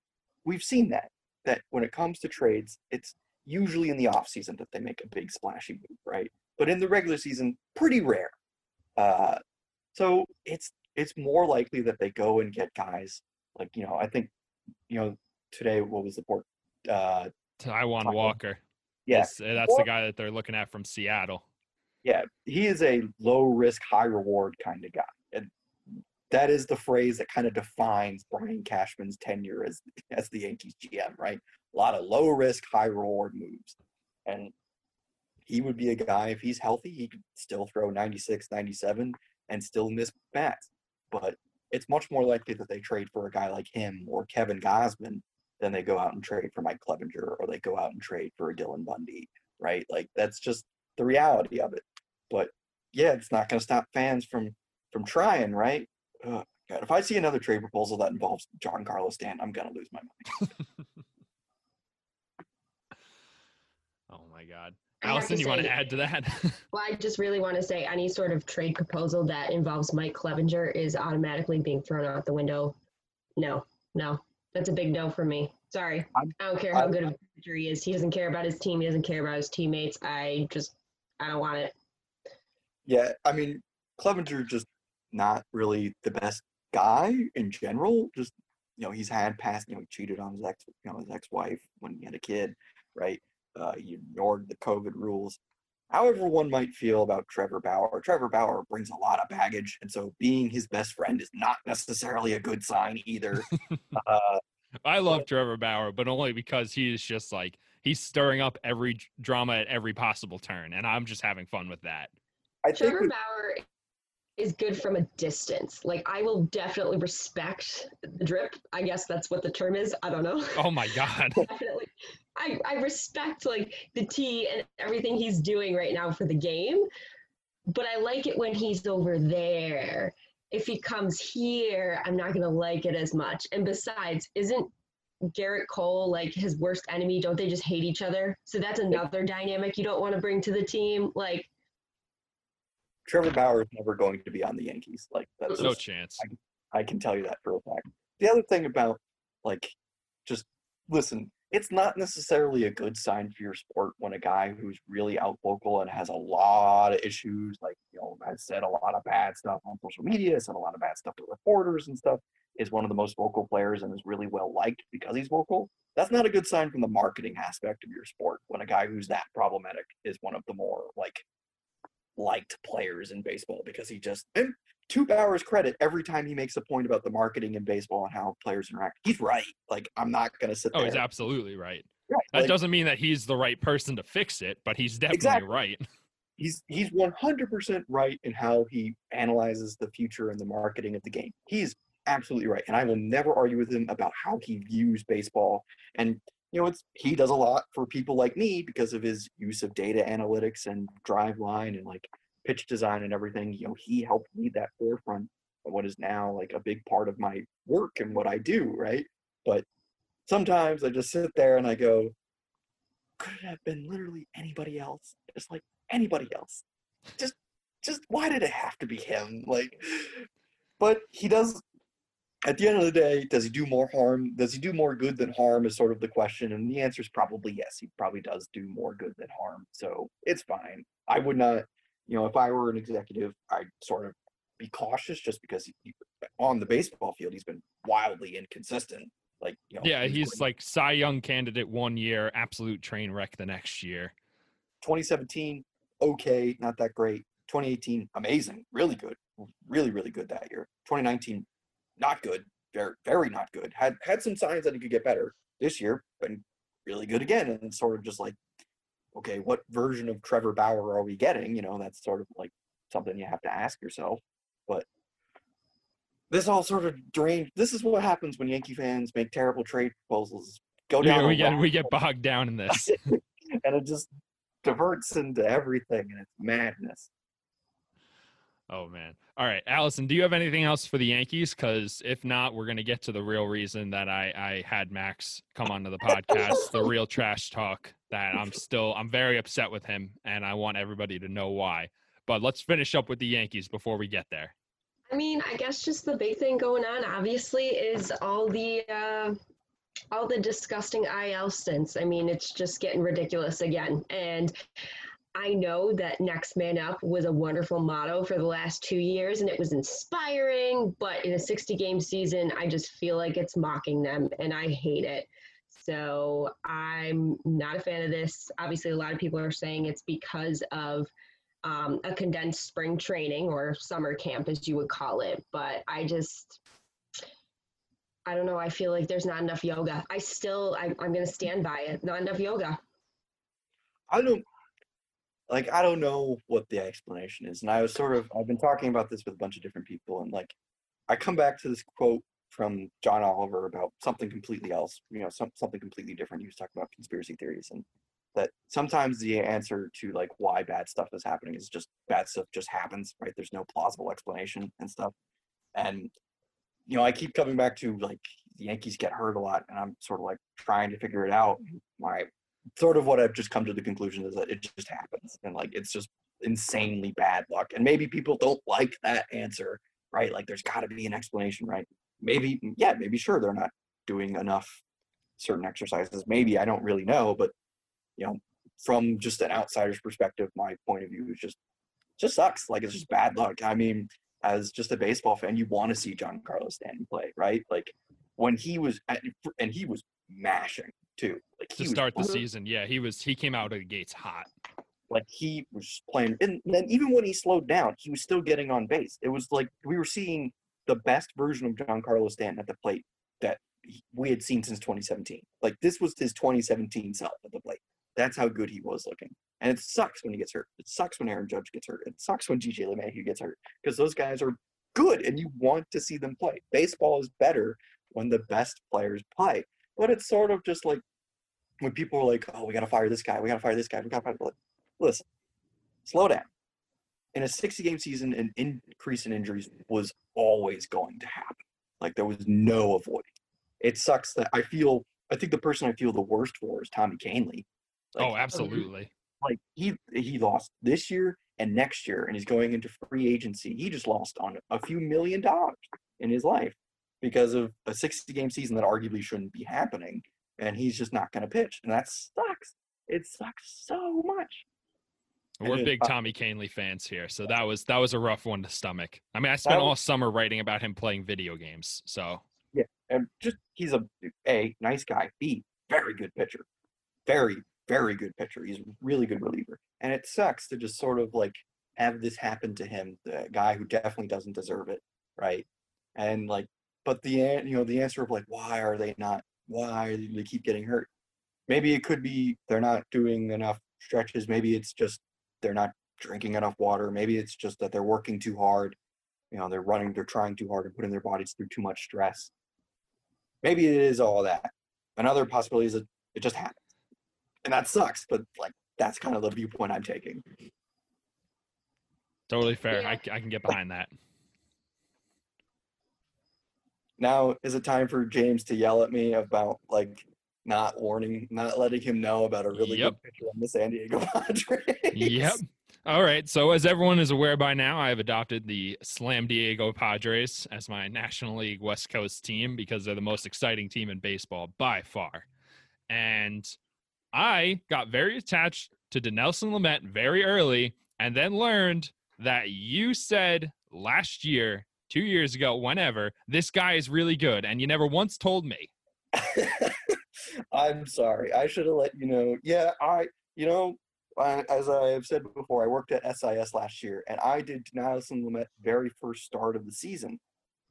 We've seen that. That when it comes to trades, it's usually in the offseason that they make a big splashy move, right? But in the regular season, pretty rare. Uh, so it's it's more likely that they go and get guys like you know I think you know today what was the port uh, Taijuan. Walker. yeah That's, uh, the guy that they're looking at from Seattle. yeah he is a low risk high reward kind of guy and that is the phrase that kind of defines Brian Cashman's tenure as as the Yankees GM right a lot of low risk high reward moves and he would be a guy if he's healthy he could still throw 96 97 and still miss bats but it's much more likely that they trade for a guy like him or Kevin Gausman than they go out and trade for Mike Clevinger or they go out and trade for a Dylan Bundy right like that's just the reality of it but yeah, it's not going to stop fans from from trying, right? Ugh, God, if I see another trade proposal that involves Giancarlo Stanton, I'm going to lose my mind. [laughs] Oh my God. Allison, to you want to add to that? [laughs] Well, I just really want to say any sort of trade proposal that involves Mike Clevinger is automatically being thrown out the window. No, no, that's a big no for me. Sorry, I'm- I don't care how I'm- good of a pitcher he is. He doesn't care about his team. He doesn't care about his teammates. I just, I don't want it. Yeah, I mean, Clevinger just not really the best guy in general. Just you know, he's had past, you know, he cheated on his ex, you know, his ex-wife when he had a kid, right? Uh, he ignored the COVID rules. However, one might feel about Trevor Bauer. Trevor Bauer brings a lot of baggage, and so being his best friend is not necessarily a good sign either. [laughs] uh, I love Trevor Bauer, but only because he is just like he's stirring up every drama at every possible turn, and I'm just having fun with that. I think Trevor with- Bauer is good from a distance. Like I will definitely respect the drip. I guess that's what the term is. I don't know. Oh my God. [laughs] definitely. I, I respect like the tea and everything he's doing right now for the game, but I like it when he's over there. If he comes here, I'm not gonna like it as much. And besides, isn't Gerrit Cole like his worst enemy? Don't they just hate each other? So that's another dynamic you don't want to bring to the team. Like Trevor Bauer is never going to be on the Yankees. Like that's No just- chance. I can tell you that for a fact. The other thing about like just listen, it's not necessarily a good sign for your sport when a guy who's really out vocal and has a lot of issues, like you know, has said a lot of bad stuff on social media, said a lot of bad stuff to reporters and stuff, is one of the most vocal players and is really well liked because he's vocal. That's not a good sign from the marketing aspect of your sport when a guy who's that problematic is one of the more like liked players in baseball because he just and to Bauer's credit, every time he makes a point about the marketing in baseball and how players interact, he's right. Like I'm not gonna sit oh, there. Oh, there. he's absolutely right. Right, That like, doesn't mean that he's the right person to fix it, but he's definitely Exactly. right. [laughs] he's he's 100% right in how he analyzes the future and the marketing of the game. He's absolutely right, and I will never argue with him about how he views baseball. And you know, it's he does a lot for people like me because of his use of data analytics and Driveline and like pitch design and everything. You know, he helped lead that forefront of what is now like a big part of my work and what I do, right? But sometimes I just sit there and I go, could it have been literally anybody else? Just like anybody else. Just just why did it have to be him? Like but he does at the end of the day, does he do more harm? Does he do more good than harm is sort of the question. And the answer is probably yes. He probably does do more good than harm. So it's fine. I would not, you know, if I were an executive, I'd sort of be cautious just because he, he- on the baseball field, he's been wildly inconsistent. Like, you know, Yeah, he he's like Cy Young candidate one year, absolute train wreck the next year. 2017, okay, not that great. 2018, amazing, really good, really, really good that year. 2019, not good, very, very not good. Had had some signs that he could get better. This year, been really good again, and sort of just like, okay, what version of Trevor Bauer are we getting? You know, that's sort of like something you have to ask yourself. But this all sort of drained. This is what happens when Yankee fans make terrible trade proposals. go down. Yeah, we get we get bogged down in this. [laughs] and it just diverts into everything and it's madness. Oh man. All right, Allison, do you have anything else for the Yankees? Because if not, we're gonna get to the real reason that I I had Max come onto the podcast, the real trash talk. That I'm still I'm very upset with him, and I want everybody to know why. But let's finish up with the Yankees before we get there. I mean, I guess just the big thing going on, obviously, is all the uh, all the disgusting IL stints. I mean, it's just getting ridiculous again. And I know that next man up was a wonderful motto for the last two years, and it was inspiring. But in a 60 game season, I just feel like it's mocking them, and I hate it. So I'm not a fan of this. Obviously, a lot of people are saying it's because of um, a condensed spring training or summer camp, as you would call it. But I just, I don't know. I feel like there's not enough yoga. I still, I, I'm going to stand by it. Not enough yoga. I don't like I don't know what the explanation is. And I was sort of I've been talking about this with a bunch of different people and like I come back to this quote from John Oliver about something completely else, you know, some, something completely different. He was talking about conspiracy theories and that sometimes the answer to like why bad stuff is happening is just bad stuff just happens, right? There's no plausible explanation and stuff. And you know, I keep coming back to like the Yankees get hurt a lot and I'm sort of like trying to figure it out. My sort of what I've just come to the conclusion is that it just happens and like it's just insanely bad luck. And maybe people don't like that answer, right? Like there's got to be an explanation, right? Maybe, yeah, maybe sure they're not doing enough certain exercises. Maybe I don't really know, but you know, from just an outsider's perspective, my point of view is just just sucks. Like it's just bad luck. I mean, as just a baseball fan, you want to see Giancarlo Stanton play, right? Like when he was at, and he was mashing too. Like To start the season, yeah, he was he came out of the gates hot. like he was playing and then even when he slowed down he was still getting on base. It was like we were seeing the best version of Giancarlo Stanton at the plate that we had seen since 2017 like this was his 2017 self at the plate. That's how good he was looking. And it sucks when he gets hurt. It sucks when aaron judge gets hurt. It sucks when DJ LeMahieu gets hurt because those guys are good and you want to see them play. Baseball is better when the best players play but it's sort of just like when people were like oh we got to fire this guy we got to fire this guy we got to fire like, listen, slow down. In a 60 game season, an increase in injuries was always going to happen. Like there was no avoiding. It sucks that I feel. I think the person I feel the worst for is Tommy Kahnle. Like, oh, absolutely. Like he he lost this year and next year, and he's going into free agency. He just lost on a few million dollars in his life because of a 60 game season that arguably shouldn't be happening, and he's just not going to pitch, and that sucks. It sucks so much. We're And, big uh, Tommy Kahnle fans here, so that was that was a rough one to stomach. I mean, I spent all summer writing about him playing video games, so yeah, and just he's a a nice guy. B very good pitcher, very very good pitcher. He's a really good reliever, and it sucks to just sort of like have this happen to him, the guy who definitely doesn't deserve it, right? And like, but the you know the answer of like why are they not? Why they keep getting hurt? Maybe it could be they're not doing enough stretches. Maybe it's just they're not drinking enough water. Maybe it's just that they're working too hard. You know, they're running, they're trying too hard and putting their bodies through too much stress maybe it is all that. Another possibility is that it just happens, and that sucks. But like that's kind of the viewpoint I'm taking. totally fair. Yeah. I, c- I can get behind that. Now is it time for James to yell at me about like not warning, not letting him know about a really Yep. good pitcher on the San Diego [laughs] Padres? Yep. All right. So, as everyone is aware by now, I have adopted the Slam Diego Padres as my National League West Coast team because they're the most exciting team in baseball by far. And I got very attached to Dinelson Lamet very early and then learned that you said last year, two years ago, whenever, this guy is really good. And you never once told me. [laughs] I'm sorry. I should have let you know. Yeah, I, you know, I, as I have said before, I worked at SIS last year, and I did Nelson Lamet very first start of the season,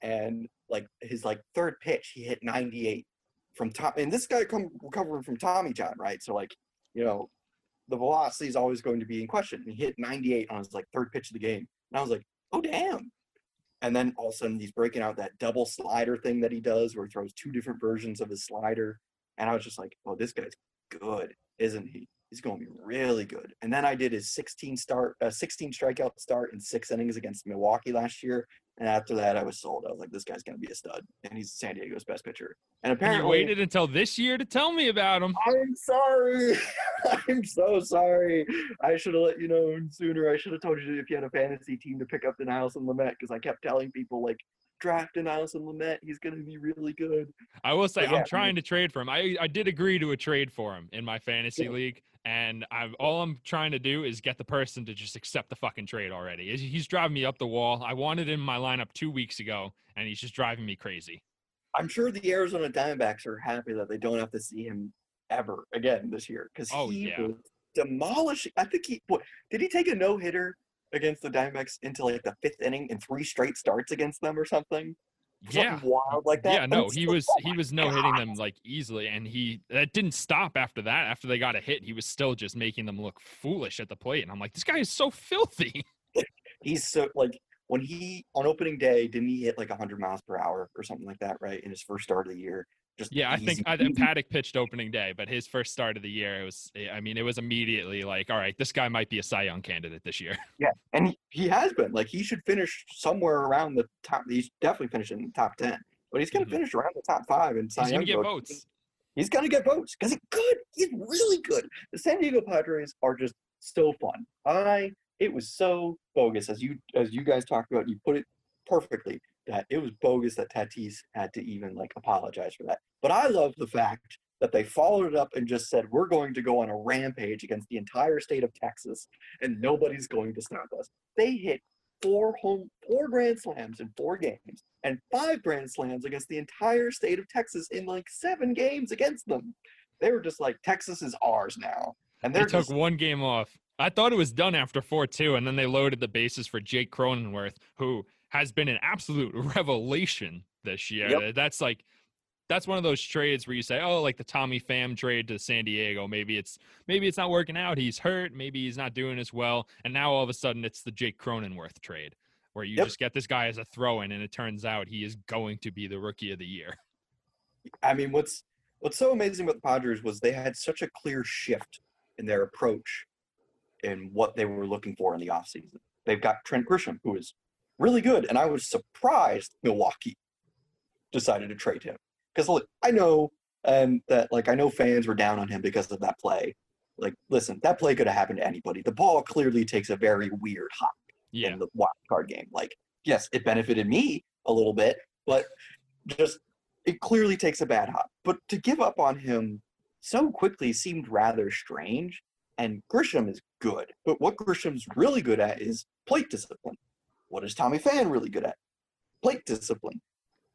and like his like third pitch, he hit 98 from top. And this guy come recovering from Tommy John, right? So like, you know, the velocity is always going to be in question. And he hit 98 on his like third pitch of the game, and I was like, oh damn. And then all of a sudden he's breaking out that double slider thing that he does, where he throws two different versions of his slider and I was just like, oh, this guy's good, isn't he? He's going to be really good. And then I did his 16 start, uh, 16 strikeout start in six innings against Milwaukee last year. And after that, I was sold. I was like, this guy's going to be a stud, and he's San Diego's best pitcher. And And apparently, you waited until this year to tell me about him. I'm sorry. [laughs] I'm so sorry. I should have let you know sooner. I should have told you if you had a fantasy team to pick up Dinelson Lamet because I kept telling people like draft a Nelson Lamet. He's gonna be really good. I will say But yeah, I I'm trying to trade for him. I, I did agree to a trade for him in my fantasy Yeah. league, and I've all I'm trying to do is get the person to just accept the fucking trade already. He's- driving me up the wall. I wanted him in my lineup two weeks ago, and he's just driving me crazy. I'm sure the Arizona Diamondbacks are happy that they don't have to see him ever again this year because Oh, he yeah. was demolishing. I think he what did he take a no hitter against the Diamondbacks into like the fifth inning in three straight starts against them or something? Yeah. Wild like that. Yeah, no, he like, was oh he was no hitting them like easily, and he that didn't stop after that. After they got a hit, he was still just making them look foolish at the plate, and I'm like, this guy is so filthy. [laughs] he's so like when he on opening day didn't he hit like 100 miles per hour or something like that right in his first start of the year just Yeah, I think I. Paddack pitched opening day, but his first start of the year, it was. I mean, it was immediately like, all right, this guy might be a Cy Young candidate this year. [laughs] yeah and he, he has been like he should finish somewhere around the top he's definitely finishing in the top 10 but he's going to Mhm. finish around the top five and He's gonna get votes. he's going to get votes because he's good he's really good the san diego padres are just so fun i it was so bogus as you as you guys talked about you put it perfectly that it was bogus that Tatis had to even like apologize for that. But I love the fact that they followed it up and just said, we're going to go on a rampage against the entire state of Texas and nobody's going to stop us. They hit four home, four grand slams in four games and five grand slams against the entire state of Texas in like seven games against them. They were just like, Texas is ours now. And They took just, one game off. I thought it was done after four two, and then they loaded the bases for Jake Cronenworth, who has been an absolute [laughs] revelation this year. Yep. That's like that's one of those trades where you say, oh, like the Tommy Pham trade to San Diego. Maybe it's maybe it's not working out. He's hurt. Maybe he's not doing as well. And now all of a sudden it's the Jake Cronenworth trade, where you Yep. just get this guy as a throw-in, and it turns out he is going to be the rookie of the year. I mean, what's what's so amazing about the Padres was they had such a clear shift in their approach in what they were looking for in the offseason. They've got Trent Grisham, who is really good, and I was surprised Milwaukee decided to trade him because look, I know um, that like I know fans were down on him because of that play. Like, listen, that play could have happened to anybody. The ball clearly takes a very weird hop Yeah. in the wild card game. Like, yes, it benefited me a little bit, but just it clearly takes a bad hop. But to give up on him so quickly seemed rather strange. And Grisham is good, but what Grisham's really good at is plate discipline. What is Tommy Pham really good at? Plate discipline.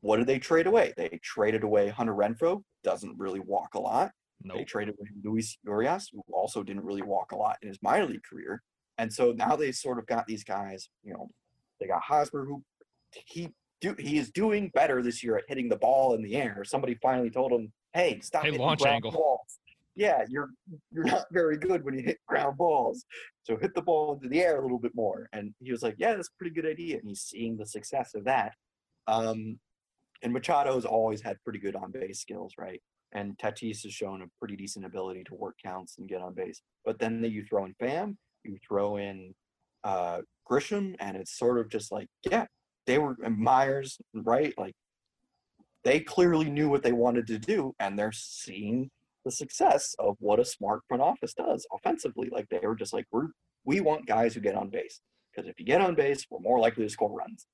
What did they trade away? They traded away Hunter Renfroe, doesn't really walk a lot. They traded with Luis Urias, who also didn't really walk a lot in his minor league career. And so now they sort of got these guys, you know, they got Hosmer, who he do he is doing better this year at hitting the ball in the air. Somebody finally told him, "Hey, stop Hey, hitting launch angle." balls. Yeah, you're you're not very good when you hit ground balls. So hit the ball into the air a little bit more." And he was like, "Yeah, that's a pretty good idea." And he's seeing the success of that. Um, and Machado's always had pretty good on base skills, right? And Tatis has shown a pretty decent ability to work counts and get on base. But then the, you throw in Pham, you throw in uh, Grisham, and it's sort of just like, yeah, they were Myers, right? Like they clearly knew what they wanted to do, and they're seeing the success of what a smart front office does offensively. Like they were just like, we're we want guys who get on base because if you get on base, we're more likely to score runs.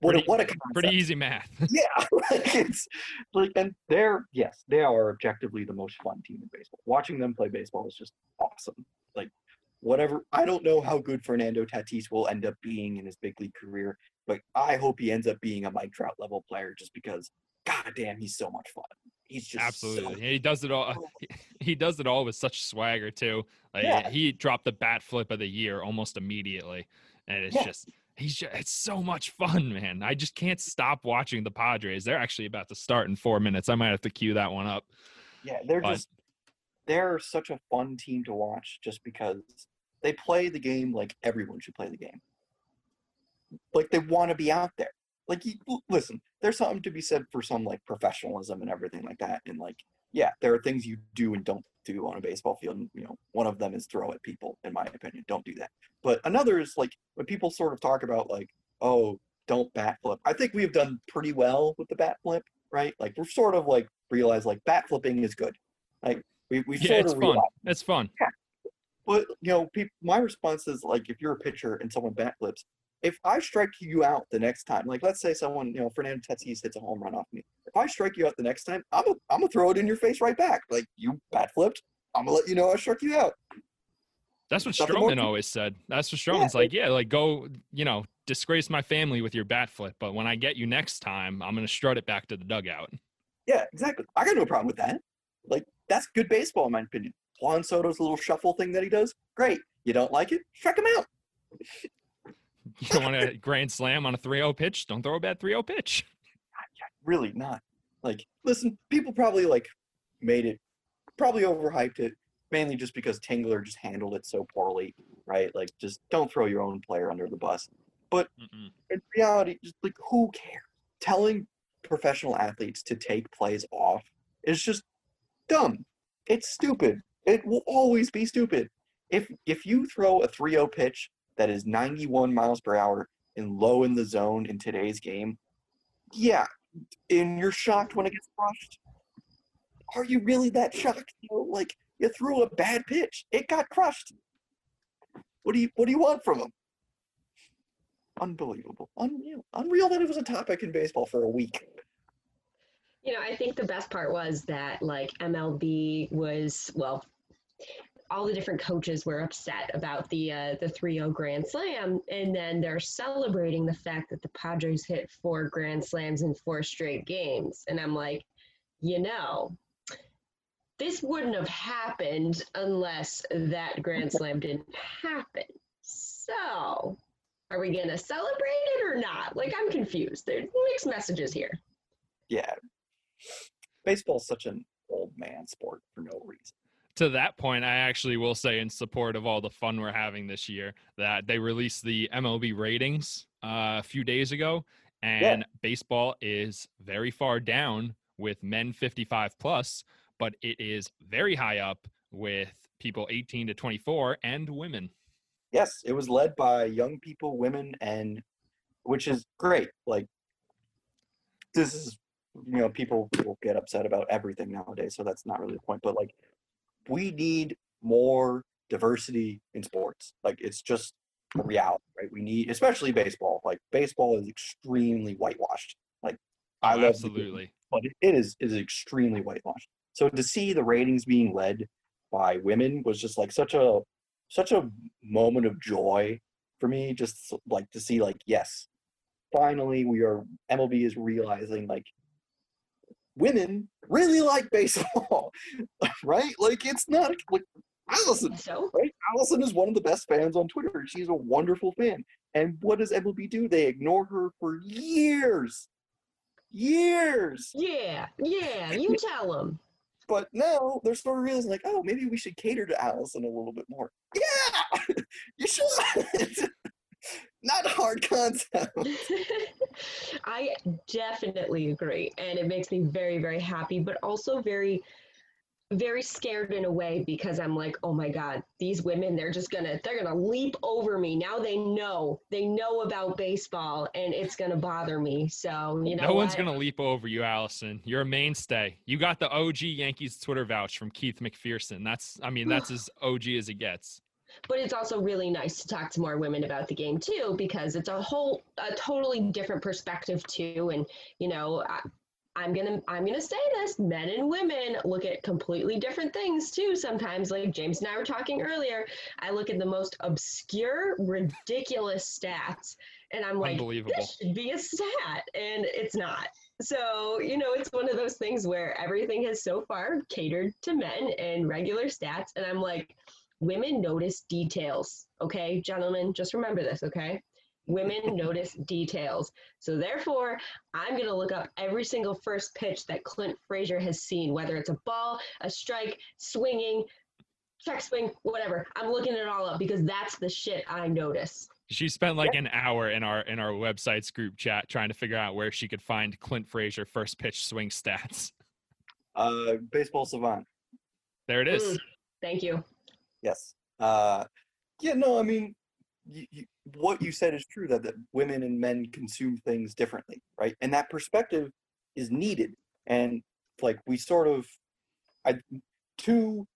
What a, Pretty- what a concept. Pretty easy math. [laughs] Yeah, [laughs] like it's like, and they're yes, they are objectively the most fun team in baseball. Watching them play baseball is just awesome. Like whatever, I don't know how good Fernando Tatis will end up being in his big league career, but I hope he ends up being a Mike Trout level player just because, god damn, he's so much fun. He's just Absolutely. so- He does it all. He, oh. [laughs] he does it all with such swagger too. Like Yeah. he dropped the bat flip of the year almost immediately, and it's Yeah. just he's just, it's so much fun, man. I just can't stop watching the Padres. They're actually about to start in four minutes. I might have to cue that one up. Yeah, they're But- just they're such a fun team to watch just because they play the game like everyone should play the game. Like they want to be out there. Like you, listen, there's something to be said for some like professionalism and everything like that. And like, yeah, there are things you do and don't do on a baseball field. And, you know, one of them is throw at people, in my opinion. Don't do that. But another is like when people sort of talk about like, oh, don't bat flip. I think we've done pretty well with the bat flip, right? Like we're sort of like realize like bat flipping is good. Like we we Yeah, sort it's of fun. realized. It's fun. But you know, my response is like if you're a pitcher and someone bat flips, if I strike you out the next time, like let's say someone, you know, Fernando Tatis hits a home run off me. If I strike you out the next time, I'm a, I'm gonna throw it in your face right back. Like you bat flipped, I'm gonna let you know I struck you out. That's what Nothing Stroman always said. That's what Yeah, Stroman's like. Yeah, like go, you know, disgrace my family with your bat flip, but when I get you next time, I'm gonna strut it back to the dugout. Yeah, exactly. I got no problem with that. Like that's good baseball in my opinion. Juan Soto's little shuffle thing that he does, great. You don't like it? Strike him out. You don't want a grand slam on a 3-0 pitch? Don't throw a bad 3-0 pitch. [laughs] really not. Like, listen, people probably like made it, probably overhyped it, mainly just because Tingler just handled it so poorly, right? Like, just don't throw your own player under the bus. Mm-mm. In reality, just like who cares? Telling professional athletes to take plays off is just dumb. It's stupid. It will always be stupid. If if you throw a 3-0 pitch that is 91 miles per hour and low in the zone in today's game, yeah, and you're shocked when it gets crushed. Are you really that shocked? You know, like you threw a bad pitch, it got crushed. What do you what do you want from him? Unbelievable, unreal, unreal that it was a topic in baseball for a week. You know, I think the best part was that like MLB was well, all the different coaches were upset about the uh, the 3-0 Grand Slam, and then they're celebrating the fact that the Padres hit four Grand Slams in four straight games, and I'm like, you know, this wouldn't have happened unless that Grand [laughs] Slam didn't happen. So, are we gonna celebrate it or not? Like, I'm confused. There's mixed messages here. Yeah, baseball's such an old man sport for no reason. To that point, I actually will say in support of all the fun we're having this year that they released the MLB ratings uh, a few days ago, and baseball is very far down with men 55 plus, but it is very high up with people 18 to 24 and women. Yes, it was led by young people, women, and which is great. Like this is you know people will get upset about everything nowadays, so that's not really the point. But like we need more diversity in sports. Like it's just a reality, right? We need, especially baseball. Like baseball is extremely whitewashed. Like I Oh, love the game, absolutely. but it- it is is extremely whitewashed. So to see the ratings being led by women was just like such a such a moment of joy for me. Just like to see like yes, finally we are MLB is realizing like women really like baseball, [laughs] right? Like it's not like Allison, So, right? Allison is one of the best fans on Twitter. She's a wonderful fan. And what does MLB do? They ignore her for years. Years. yeah, yeah, you [laughs] tell them. But now they're sort of realizing, like, oh, maybe we should cater to Allison a little bit more. Yeah, [laughs] you should. Not hard concept. [laughs] I definitely agree. And it makes me very, very happy, but also very, very scared in a way because I'm like, oh my God, these women, they're just gonna, they're gonna leap over me. Now they know, they know about baseball and it's gonna bother me. So, you know, no one's what? going to leap over you, Allison. You're a mainstay. You got the OG Yankees Twitter vouch from Keith McPherson. That's, I mean, that's as OG as it gets. But it's also really nice to talk to more women about the game too because it's a whole a totally different perspective too. And you know I, i'm gonna i'm gonna say this men and women look at completely different things too sometimes. Like james and i were talking earlier i look at the most obscure ridiculous stats and i'm like this should be a stat and it's not. So you know it's one of those things where everything has so far catered to men and regular stats and i'm like women notice details okay gentlemen just remember this okay women [laughs] notice details so therefore i'm going to look up every single first pitch that clint frazier has seen whether it's a ball a strike swinging check swing whatever i'm looking it all up because that's the shit i notice She spent like an hour in our in our website's group chat trying to figure out where she could find Clint Frazier first pitch swing stats. Uh, baseball savant. There it is. Mm. Thank you. Yes. Uh, yeah. No. I mean, you, you, what you said is true that, that women and men consume things differently, right? And that perspective is needed. And like we sort of, I two,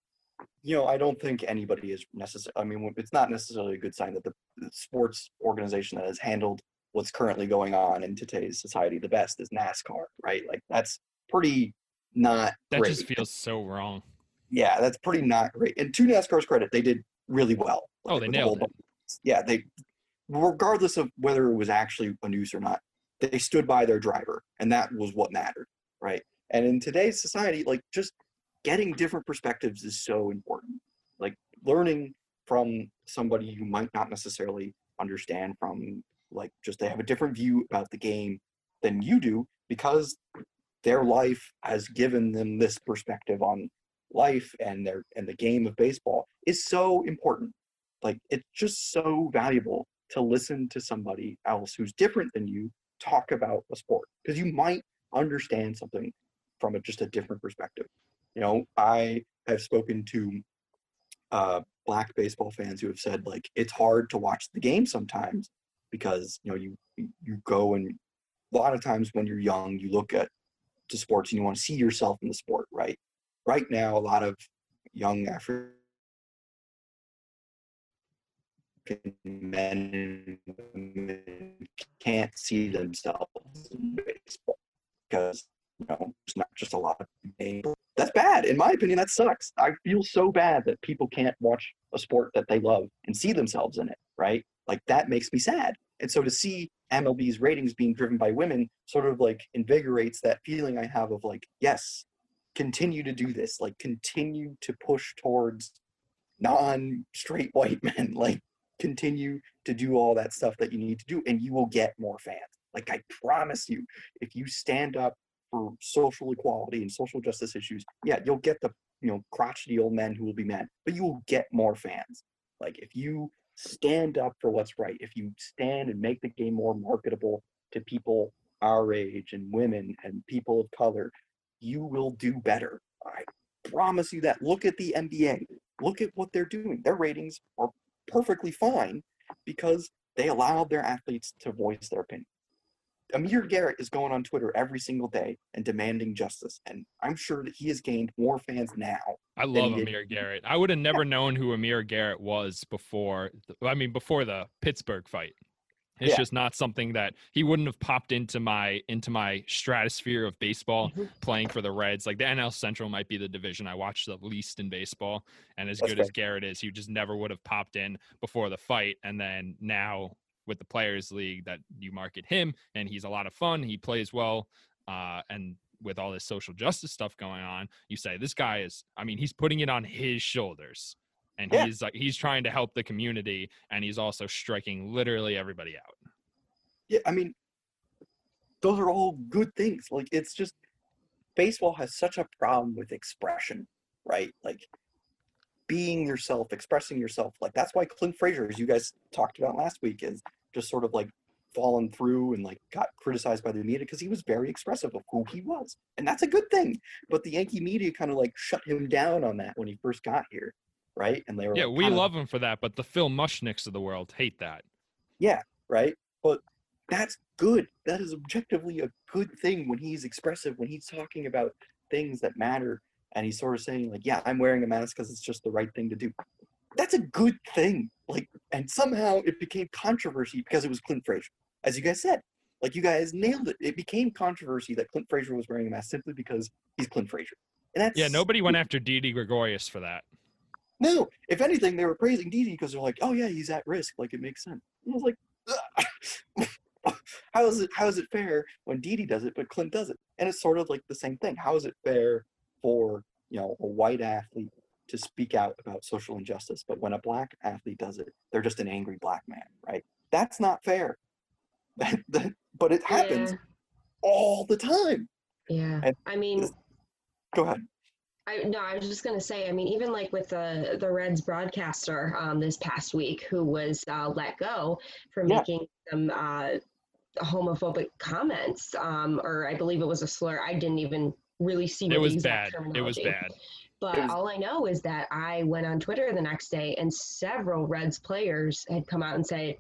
you know, I don't think anybody is necessary. I mean, it's not necessarily a good sign that the, the sports organization that has handled what's currently going on in today's society the best is NASCAR, right? Like that's pretty not That great. just feels so wrong. Yeah, that's pretty not great. And to NASCAR's credit, they did really well. Oh, they with the nailed. Yeah, they, regardless of whether it was actually a noose or not, they stood by their driver, and that was what mattered, right? And in today's society, like just getting different perspectives is so important. Like learning from somebody you might not necessarily understand from, like just they have a different view about the game than you do because their life has given them this perspective on life and their and the game of baseball is so important. Like it's just so valuable to listen to somebody else who's different than you talk about a sport because you might understand something from a, just a different perspective. You know i have spoken to uh, black baseball fans who have said like it's hard to watch the game sometimes because you know you you go and a lot of times when you're young you look at to sports and you want to see yourself in the sport right right now a lot of young African men can't see themselves in baseball because you know there's not just a lot of game. That's bad, in my opinion. That sucks. I feel so bad that people can't watch a sport that they love and see themselves in it. Right? Like that makes me sad. And so to see MLB's ratings being driven by women sort of like invigorates that feeling I have of like, yes, continue to do this. Like continue to push towards non-straight white [laughs] men. Like continue to do all that stuff that you need to do and you will get more fans. Like I promise you, if you stand up for social equality and social justice issues, yeah, you'll get the you know crotchety old men who will be mad, but you will get more fans. Like if you stand up for what's right, if you stand and make the game more marketable to people our age and women and people of color, you will do better. I promise you that. Look at the NBA. Look at what they're doing. Their ratings are perfectly fine because they allowed their athletes to voice their opinion. Amir Garrett is going on Twitter every single day and demanding justice. And I'm sure that he has gained more fans now. I love he did- Amir Garrett. I would have never known who Amir Garrett was before. I mean, before the Pittsburgh fight. It's Yeah. just not something that he wouldn't have popped into my into my stratosphere of baseball Mhm. playing for the Reds. Like the NL Central might be the division I watch the least in baseball. And as That's good as. Garrett is, he just never would have popped in before the fight. And then now with the Players League, that you market him, and he's a lot of fun. He plays well, uh, and with all this social justice stuff going on, you say this guy is. I mean, he's putting it on his shoulders, and Yeah. he's like he's trying to help the community, and he's also striking literally everybody out. Yeah, I mean, those are all good things. Like, it's just baseball has such a problem with expression, right? Like, being yourself, expressing yourself. Like, that's why Clint Frazier, as you guys talked about last week, is just sort of like fallen through and like got criticized by the media because he was very expressive of who he was. And that's a good thing. But the Yankee media kind of like shut him down on that when he first got here, right? And they were Yeah, like, we love him for that, but the Phil Mushnicks of the world hate that. Yeah, right? But that's good. That is objectively a good thing when he's expressive, when he's talking about things that matter, and he's sort of saying like, "Yeah, I'm wearing a mask because it's just the right thing to do." That's a good thing. Like, and somehow it became controversy because it was Clint Frazier, as you guys said. Like, you guys nailed it. It became controversy that Clint Frazier was wearing a mask simply because he's Clint Frazier. And that's Yeah, nobody went after Didi Gregorius for that. No, if anything, they were praising Didi because they're like, "Oh yeah, he's at risk. Like it makes sense." And I was like, [laughs] "How is it? How is it fair when Didi does it, but Clint does it?" And it's sort of like the same thing. How is it fair for you know a white athlete to speak out about social injustice, but when a black athlete does it, they're just an angry black man, right? That's not fair. [laughs] But it happens Yeah. all the time. Yeah. And I mean, Go ahead. I no, I was just gonna say. I mean, even like with the the Reds broadcaster um, this past week, who was uh, let go for Yeah. making some uh, homophobic comments, um, or I believe it was a slur. I didn't even really see. It what the was exact bad. It was bad. But It was- all I know is that I went on Twitter the next day, and several Reds players had come out and said,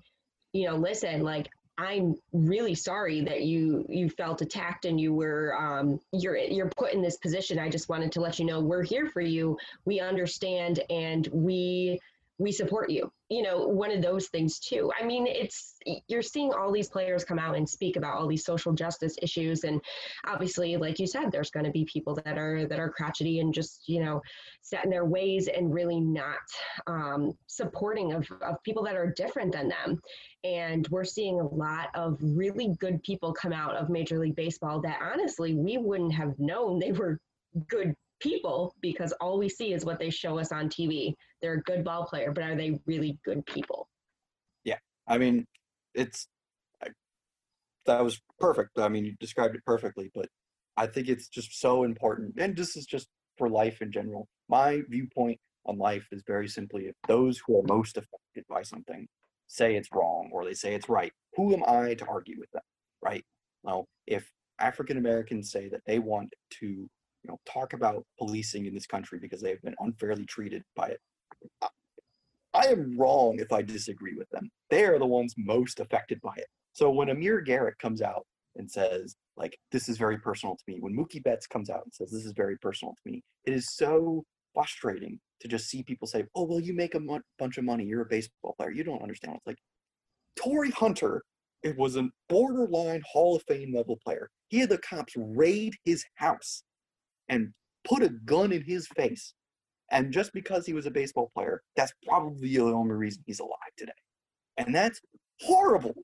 you know, listen, like I'm really sorry that you you felt attacked and you were um, you're you're put in this position. I just wanted to let you know we're here for you. We understand and we we support you. You know, one of those things too. I mean, it's you're seeing all these players come out and speak about all these social justice issues, and obviously, like you said, there's going to be people that are that are crotchety and just you know set in their ways and really not um, supporting of, of people that are different than them. And we're seeing a lot of really good people come out of Major League Baseball that honestly we wouldn't have known they were good people because all we see is what they show us on TV. They're a good ball player, but are they really good people? Yeah. I mean, it's I, that was perfect. I mean, you described it perfectly, but I think it's just so important. And this is just for life in general. My viewpoint on life is very simply if those who are most affected by something say it's wrong or they say it's right, who am I to argue with them, right? Well, if African Americans say that they want to, you know, talk about policing in this country because they've been unfairly treated by it, I- I am wrong if I disagree with them. They are the ones most affected by it. So when Amir Garrett comes out and says, like, this is very personal to me, when Mookie Betts comes out and says, this is very personal to me, it is so frustrating to just see people say, oh, well, you make a bunch of money. You're a baseball player. You don't understand. It's like, Torii Hunter, it was a borderline Hall of Fame level player. He had the cops raid his house and put a gun in his face. And just because he was a baseball player, that's probably the only reason he's alive today. And that's horrible.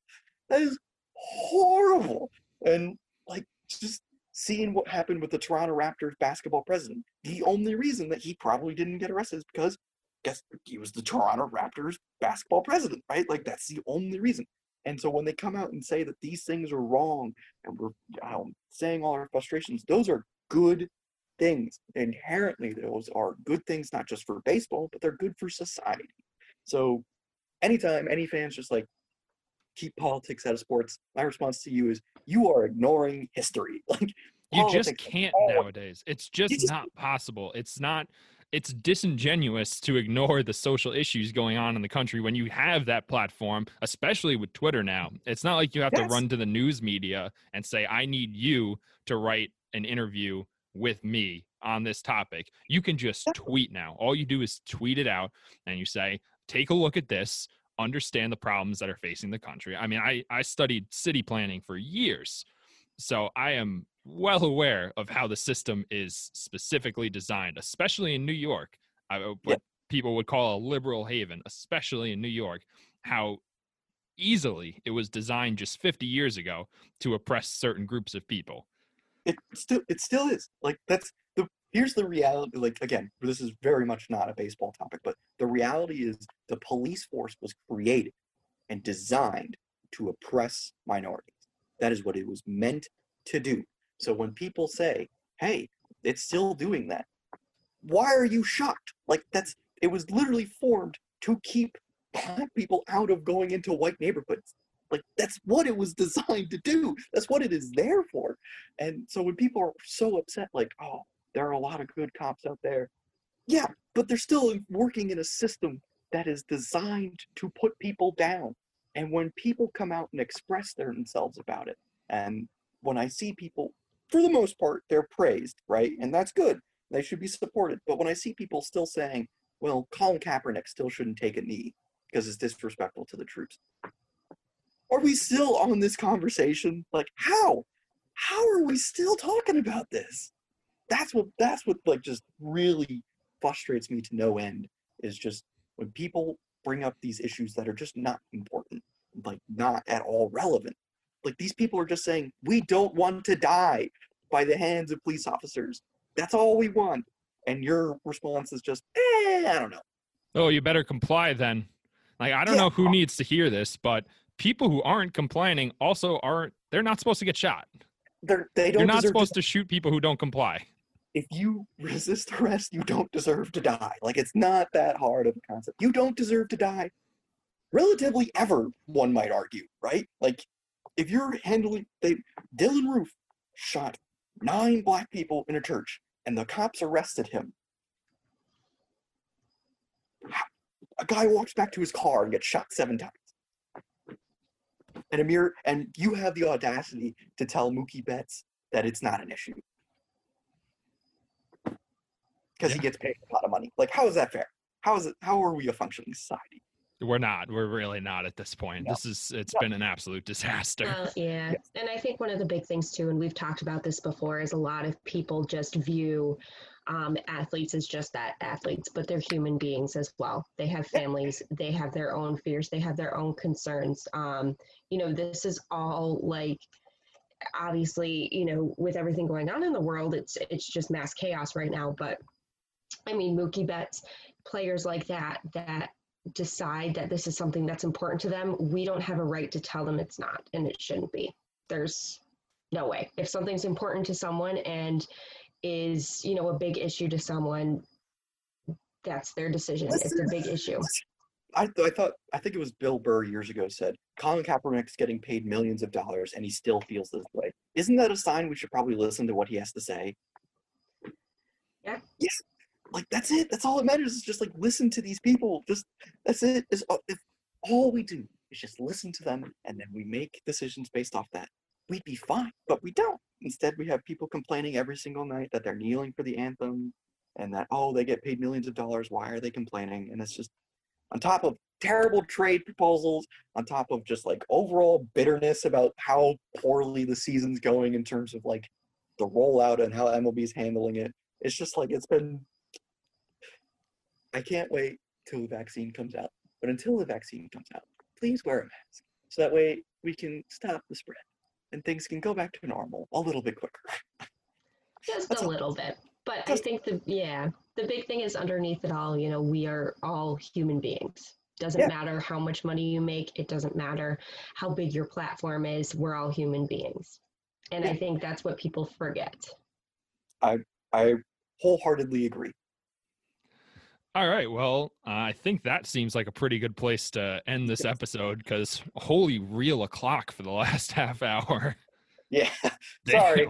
That is horrible. And like just seeing what happened with the Toronto Raptors basketball president, the only reason that he probably didn't get arrested is because guess he was the Toronto Raptors basketball president, right? Like that's the only reason. And so when they come out and say that these things are wrong and we're um, saying all our frustrations, those are good things. Inherently, those are good things, not just for baseball, but they're good for society. So anytime any fans just like keep politics out of sports, my response to you is you are ignoring history. [laughs] Like You just can't nowadays. It's just just- not possible. It's not it's disingenuous to ignore the social issues going on in the country when you have that platform, especially with Twitter now. It's not like you have to run to the news media and say, I need you to write an interview with me on this topic. You can just tweet now. All you do is tweet it out and you say, take a look at this, understand the problems that are facing the country. I mean, I, I studied city planning for years. So I am well aware of how the system is specifically designed, especially in New York. I, uh, what people would call a liberal haven, especially in New York, how easily it was designed just 50 years ago to oppress certain groups of people. It still it still is. Like that's the here's the reality like again this is very much not a baseball topic but the reality is the police force was created and designed to oppress minorities. That is what it was meant to do. So when people say hey it's still doing that why are you shocked? Like that's it was literally formed to keep black people out of going into white neighborhoods like that's what it was [laughs] designed to do that's what it is there for and so when people are so upset, like, oh, there are a lot of good cops out there. Yeah, but they're still working in a system that is designed to put people down. And when people come out and express themselves about it, and when I see people, for the most part, they're praised, right? And that's good. They should be supported. But when I see people still saying, well, Colin Kaepernick still shouldn't take a knee because it's disrespectful to the troops. Are we still on this conversation? Like, how? how are we still talking about this? That's what that's what like just really frustrates me to no end is just when people bring up these issues that are just not important, like not at all relevant. Like these people are just saying, we don't want to die by the hands of police officers. That's all we want. And your response is just, eh, I don't know. Oh, you better comply then. Like, I don't Yeah. know who needs to hear this, but people who aren't complaining also aren't, they're not supposed to get shot. They're they don't You're not deserve to supposed to shoot people who don't comply. if you resist arrest, you don't deserve to die. Like it's not that hard of a concept. You don't deserve to die. Relatively ever, one might argue, right? Like if you're handling they Dylann Roof shot nine black people in a church and the cops arrested him. A guy walks back to his car and gets shot seven times. And Amir, and you have the audacity to tell Mookie Betts that it's not an issue because he gets paid a lot of money. Like, how is that fair? How is it? How are we a functioning society? We're not. We're really not at this point. No. This is. It's No. been an absolute disaster. Well, [laughs] yeah. Yes. And I think one of the big things too, and we've talked about this before, is a lot of people just view um, athletes as just that athletes, but they're human beings as well. They have families, they have their own fears, they have their own concerns. Um, you know, this is all like obviously, you know, with everything going on in the world, it's it's just mass chaos right now. But I mean, Mookie Betts, players like that that decide that this is something that's important to them, we don't have a right to tell them it's not and it shouldn't be. There's no way. If something's important to someone and is, you know, a big issue to someone, that's their decision. It's a big issue. I, th- I thought I think it was Bill Burr years ago said Colin Kaepernick's getting paid millions of dollars and he still feels this way. Isn't that a sign we should probably listen to what he has to say? Yeah. Yes. Like that's it. That's all that matters. Is just like listen to these people. Just that's it. Is if all we do is just listen to them and then we make decisions based off that, we'd be fine. But we don't. Instead, we have people complaining every single night that they're kneeling for the anthem and that oh they get paid millions of dollars. Why are they complaining? And it's just on top of terrible trade proposals, on top of just like overall bitterness about how poorly the season's going in terms of like the rollout and how MLB's handling it. It's just like it's been. I can't wait till the vaccine comes out. But until the vaccine comes out, please wear a mask so that way we can stop the spread and things can go back to normal a little bit quicker. [laughs] Just That's a little bit. But I think the yeah, the big thing is underneath it all, you know, we are all human beings. Doesn't Yeah. matter how much money you make, it doesn't matter how big your platform is, we're all human beings. And I think that's what people forget. I I wholeheartedly agree. All right. Well, uh, I think that seems like a pretty good place to end this episode because holy real o'clock for the [laughs] last half hour. Yeah. [laughs] Sorry.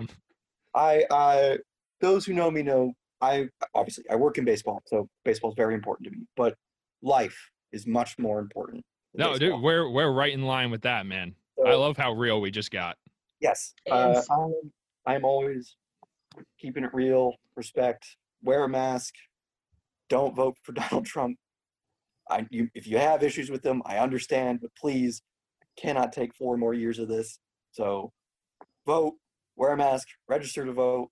I, I, those who know me know I obviously I work in baseball, so baseball is very important to me. But life is much more important. No, baseball. dude, we're we're right in line with that, man. I love how real we just got. Yes, uh, I'm, I'm always keeping it real. Respect. Wear a mask. Don't vote for [laughs] Donald Trump. I, you, if you have issues with them, I understand, but please, cannot take four more years of this. So, vote. Wear a mask. Register to vote.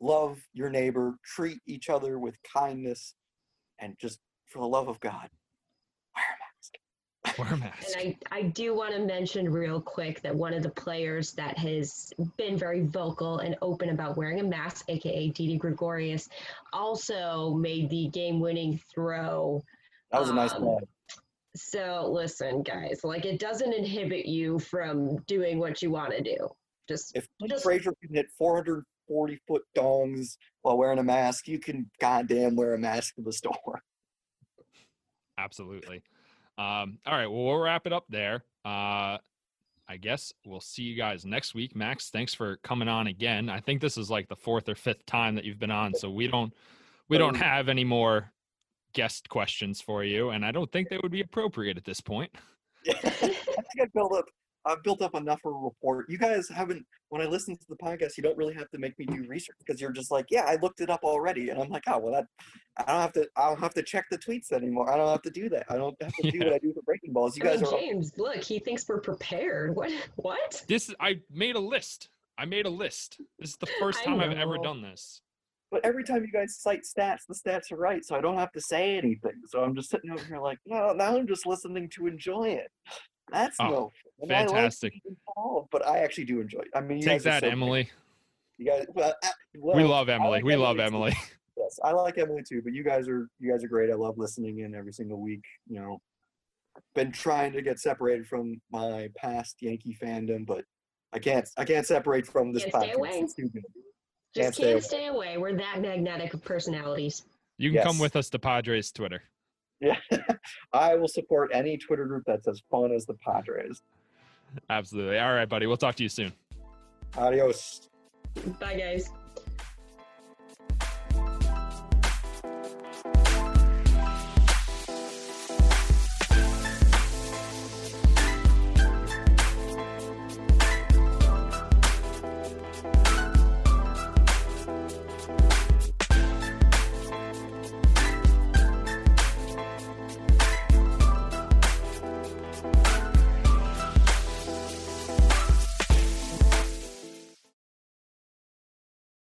Love your neighbor. Treat each other with kindness, and just for the love of God. Wear a mask. And I, I do want to mention real quick that one of the players that has been very vocal and open about wearing a mask, aka Didi Gregorius, also made the game winning throw. That was a nice Um, play. So listen, guys, like it doesn't inhibit you from doing what you want to do. Just If Clint just- Frazier can hit 440 foot dongs while wearing a mask, you can goddamn wear a mask to the store. Absolutely. Um, all right. Well, we'll wrap it up there. Uh, I guess we'll see you guys next week. Max, thanks for coming on again. I think this is like the fourth or fifth time that you've been on, so we don't we don't have any more guest questions for you, and I don't think they would be appropriate at this point. [laughs] I think I built up. I've built up enough of a report. You guys haven't. When I listen to the podcast, you don't really have to make me do research because you're just like, yeah, I looked it up already, and I'm like, oh well, that I don't have to. I don't have to check the tweets anymore. I don't have to do that. I don't have to do what I [laughs] do for breaking balls. You I mean, oh, are. James, look, he thinks we're prepared. What? What? This I made a list. I made a list. This is the first time I've ever done this. But every time you guys cite stats, the stats are right, so I don't have to say anything. So I'm just sitting over here like, no, now I'm just listening to enjoy it. That's Oh, no. and I like fantastic. involved, but I actually do enjoy it. I mean, you Take guys that, so- Emily. You guys, well, uh, We love Emily. like We love too. Emily. [laughs] Yes, I like Emily too, but you guys are you guys are great. I love listening in every single week. You know, been trying to get separated from my past Yankee fandom, but I can't. I can't separate from this Can't stay away. It's too good. Just Can't can't, stay stay away. We're that magnetic of personalities. You can come with us to Padres Twitter. Yeah, [laughs] I will support any Twitter group that's as fun as the Padres. Absolutely. All right, buddy. We'll talk to you soon. Adios. Bye, guys.